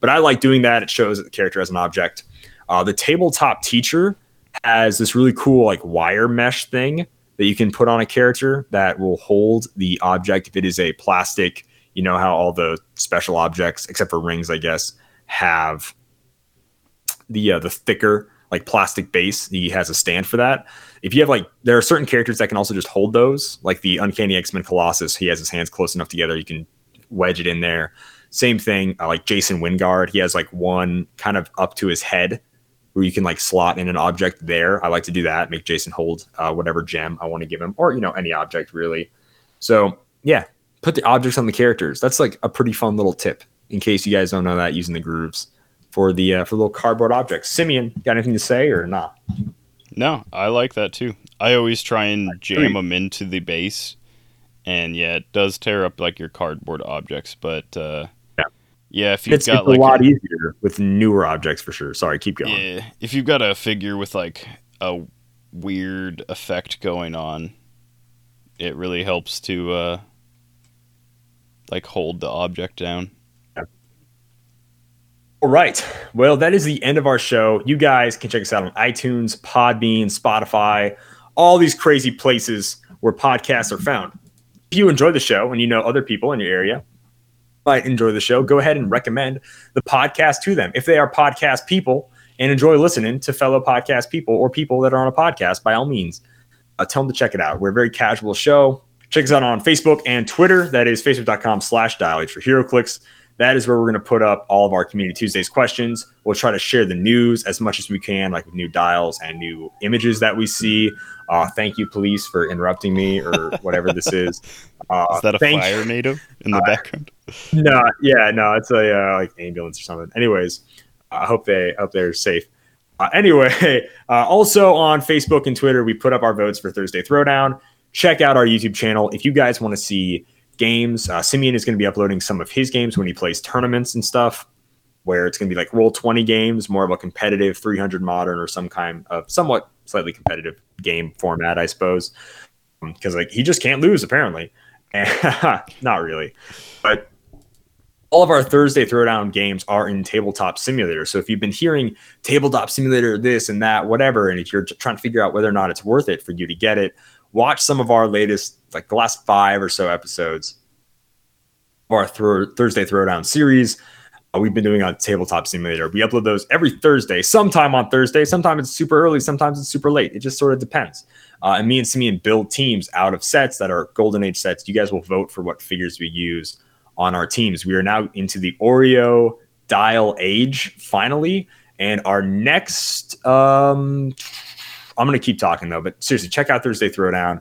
Speaker 1: But I like doing that. It shows that the character has an object. Uh, the tabletop teacher has this really cool like wire mesh thing that you can put on a character that will hold the object if it is a plastic. You know how all the special objects, except for rings, I guess, have the uh, the thicker like plastic base. He has a stand for that. If you have like, there are certain characters that can also just hold those, like the Uncanny X Men Colossus. He has his hands close enough together, you can wedge it in there. Same thing, uh, like Jason Wyngarde. He has like one kind of up to his head where you can like slot in an object there. I like to do that, make Jason hold uh, whatever gem I want to give him, or you know any object really. So yeah, put the objects on the characters. That's like a pretty fun little tip in case you guys don't know that using the grooves for the uh, for little cardboard objects. Simeon, got anything to say or not?
Speaker 2: No, I like that too. I always try and jam them into the base, and yeah, it does tear up like your cardboard objects. But uh,
Speaker 1: Yeah.
Speaker 2: yeah, if you've
Speaker 1: It's,
Speaker 2: got
Speaker 1: it's a lot
Speaker 2: a-
Speaker 1: easier with newer objects for sure. Sorry, keep going.
Speaker 2: Yeah, if you've got a figure with like a weird effect going on, it really helps to uh like hold the object down.
Speaker 1: All right. Well, that is the end of our show. You guys can check us out on iTunes, Podbean, Spotify, all these crazy places where podcasts are found. If you enjoy the show and you know other people in your area might enjoy the show, go ahead and recommend the podcast to them. If they are podcast people and enjoy listening to fellow podcast people or people that are on a podcast, by all means, uh, tell them to check it out. We're a very casual show. Check us out on Facebook and Twitter. That is facebook.com slash dial for HeroClix. That is where we're going to put up all of our Community Tuesdays questions. We'll try to share the news as much as we can, like with new dials and new images that we see. Uh, thank you, police, for interrupting me or whatever this is. Uh,
Speaker 2: Is that a fire native in the background?
Speaker 1: no, yeah, no, it's a uh, like ambulance or something. Anyways, I hope they hope they're safe. Uh, anyway, uh, also on Facebook and Twitter, we put up our votes for Thursday Throwdown. Check out our YouTube channel if you guys want to see games. Uh, Simeon is going to be uploading some of his games when he plays tournaments and stuff, where it's going to be like Roll20 games, more of a competitive 300 modern or some kind of somewhat slightly competitive game format, I suppose. Because like he just can't lose apparently, not really, but all of our Thursday Throwdown games are in Tabletop Simulator. So if you've been hearing Tabletop Simulator, this and that, whatever, and if you're trying to figure out whether or not it's worth it for you to get it, watch some of our latest, like the last five or so episodes of our Thursday Throwdown series. Uh, we've been doing on Tabletop Simulator. We upload those every Thursday, sometime on Thursday. Sometimes it's super early, sometimes it's super late. It just sort of depends. Uh, and me and Simeon build teams out of sets that are Golden Age sets. You guys will vote for what figures we use on our teams. We are now into the Oreo dial age finally. And our next, um, I'm going to keep talking though, but seriously, check out Thursday Throwdown.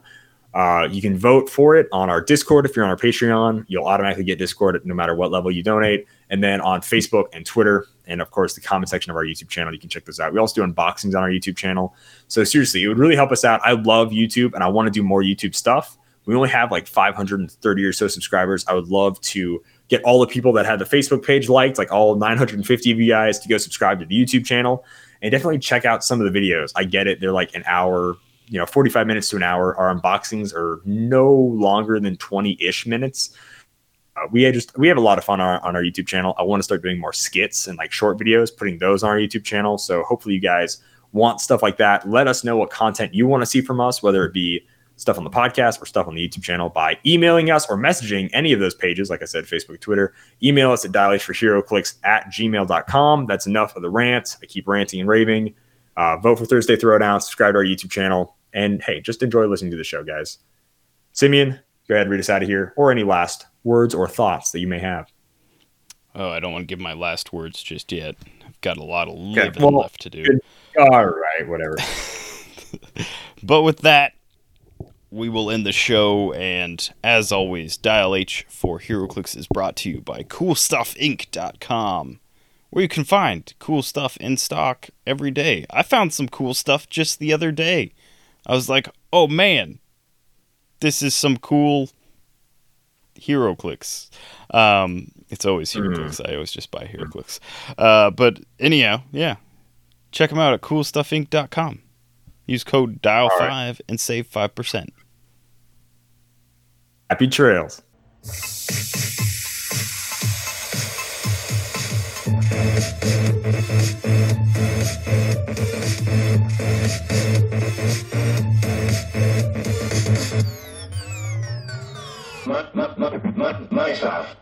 Speaker 1: Uh, you can vote for it on our Discord. If you're on our Patreon, you'll automatically get Discord no matter what level you donate. And then on Facebook and Twitter, and of course, the comment section of our YouTube channel, you can check those out. We also do unboxings on our YouTube channel. So, seriously, it would really help us out. I love YouTube and I want to do more YouTube stuff. We only have like 530 or so subscribers. I would love to get all the people that had the Facebook page liked, like all 950 of you guys, to go subscribe to the YouTube channel and definitely check out some of the videos. I get it. They're like an hour, you know, 45 minutes to an hour. Our unboxings are no longer than 20 ish minutes. Uh, we just we have a lot of fun on our, on our YouTube channel. I want to start doing more skits and like short videos, putting those on our YouTube channel. So hopefully you guys want stuff like that. Let us know what content you want to see from us, whether it be stuff on the podcast or stuff on the YouTube channel by emailing us or messaging any of those pages. Like I said, Facebook, Twitter. Email us at dialh for HeroClix at gmail.com. That's enough of the rant. I keep ranting and raving. Uh, vote for Thursday Throwdown, subscribe to our YouTube channel, and hey, just enjoy listening to the show, guys. Simeon, go ahead, and read us out of here, or any last words or thoughts that you may have.
Speaker 2: Oh, I don't want to give my last words just yet. I've got a lot of living
Speaker 1: well,
Speaker 2: left to do.
Speaker 1: good. All right, whatever.
Speaker 2: But with that, we will end the show. And as always, Dial H for HeroClix is brought to you by CoolStuffInc.com, where you can find cool stuff in stock every day. I found some cool stuff just the other day. I was like, oh man, this is some cool HeroClix. Um, it's always HeroClix. I always just buy HeroClix. Uh, but anyhow, yeah, check them out at CoolStuffInc.com. Use code DIAL5 and save 5%.
Speaker 1: Happy trails.
Speaker 7: my, my, my, my my stuff.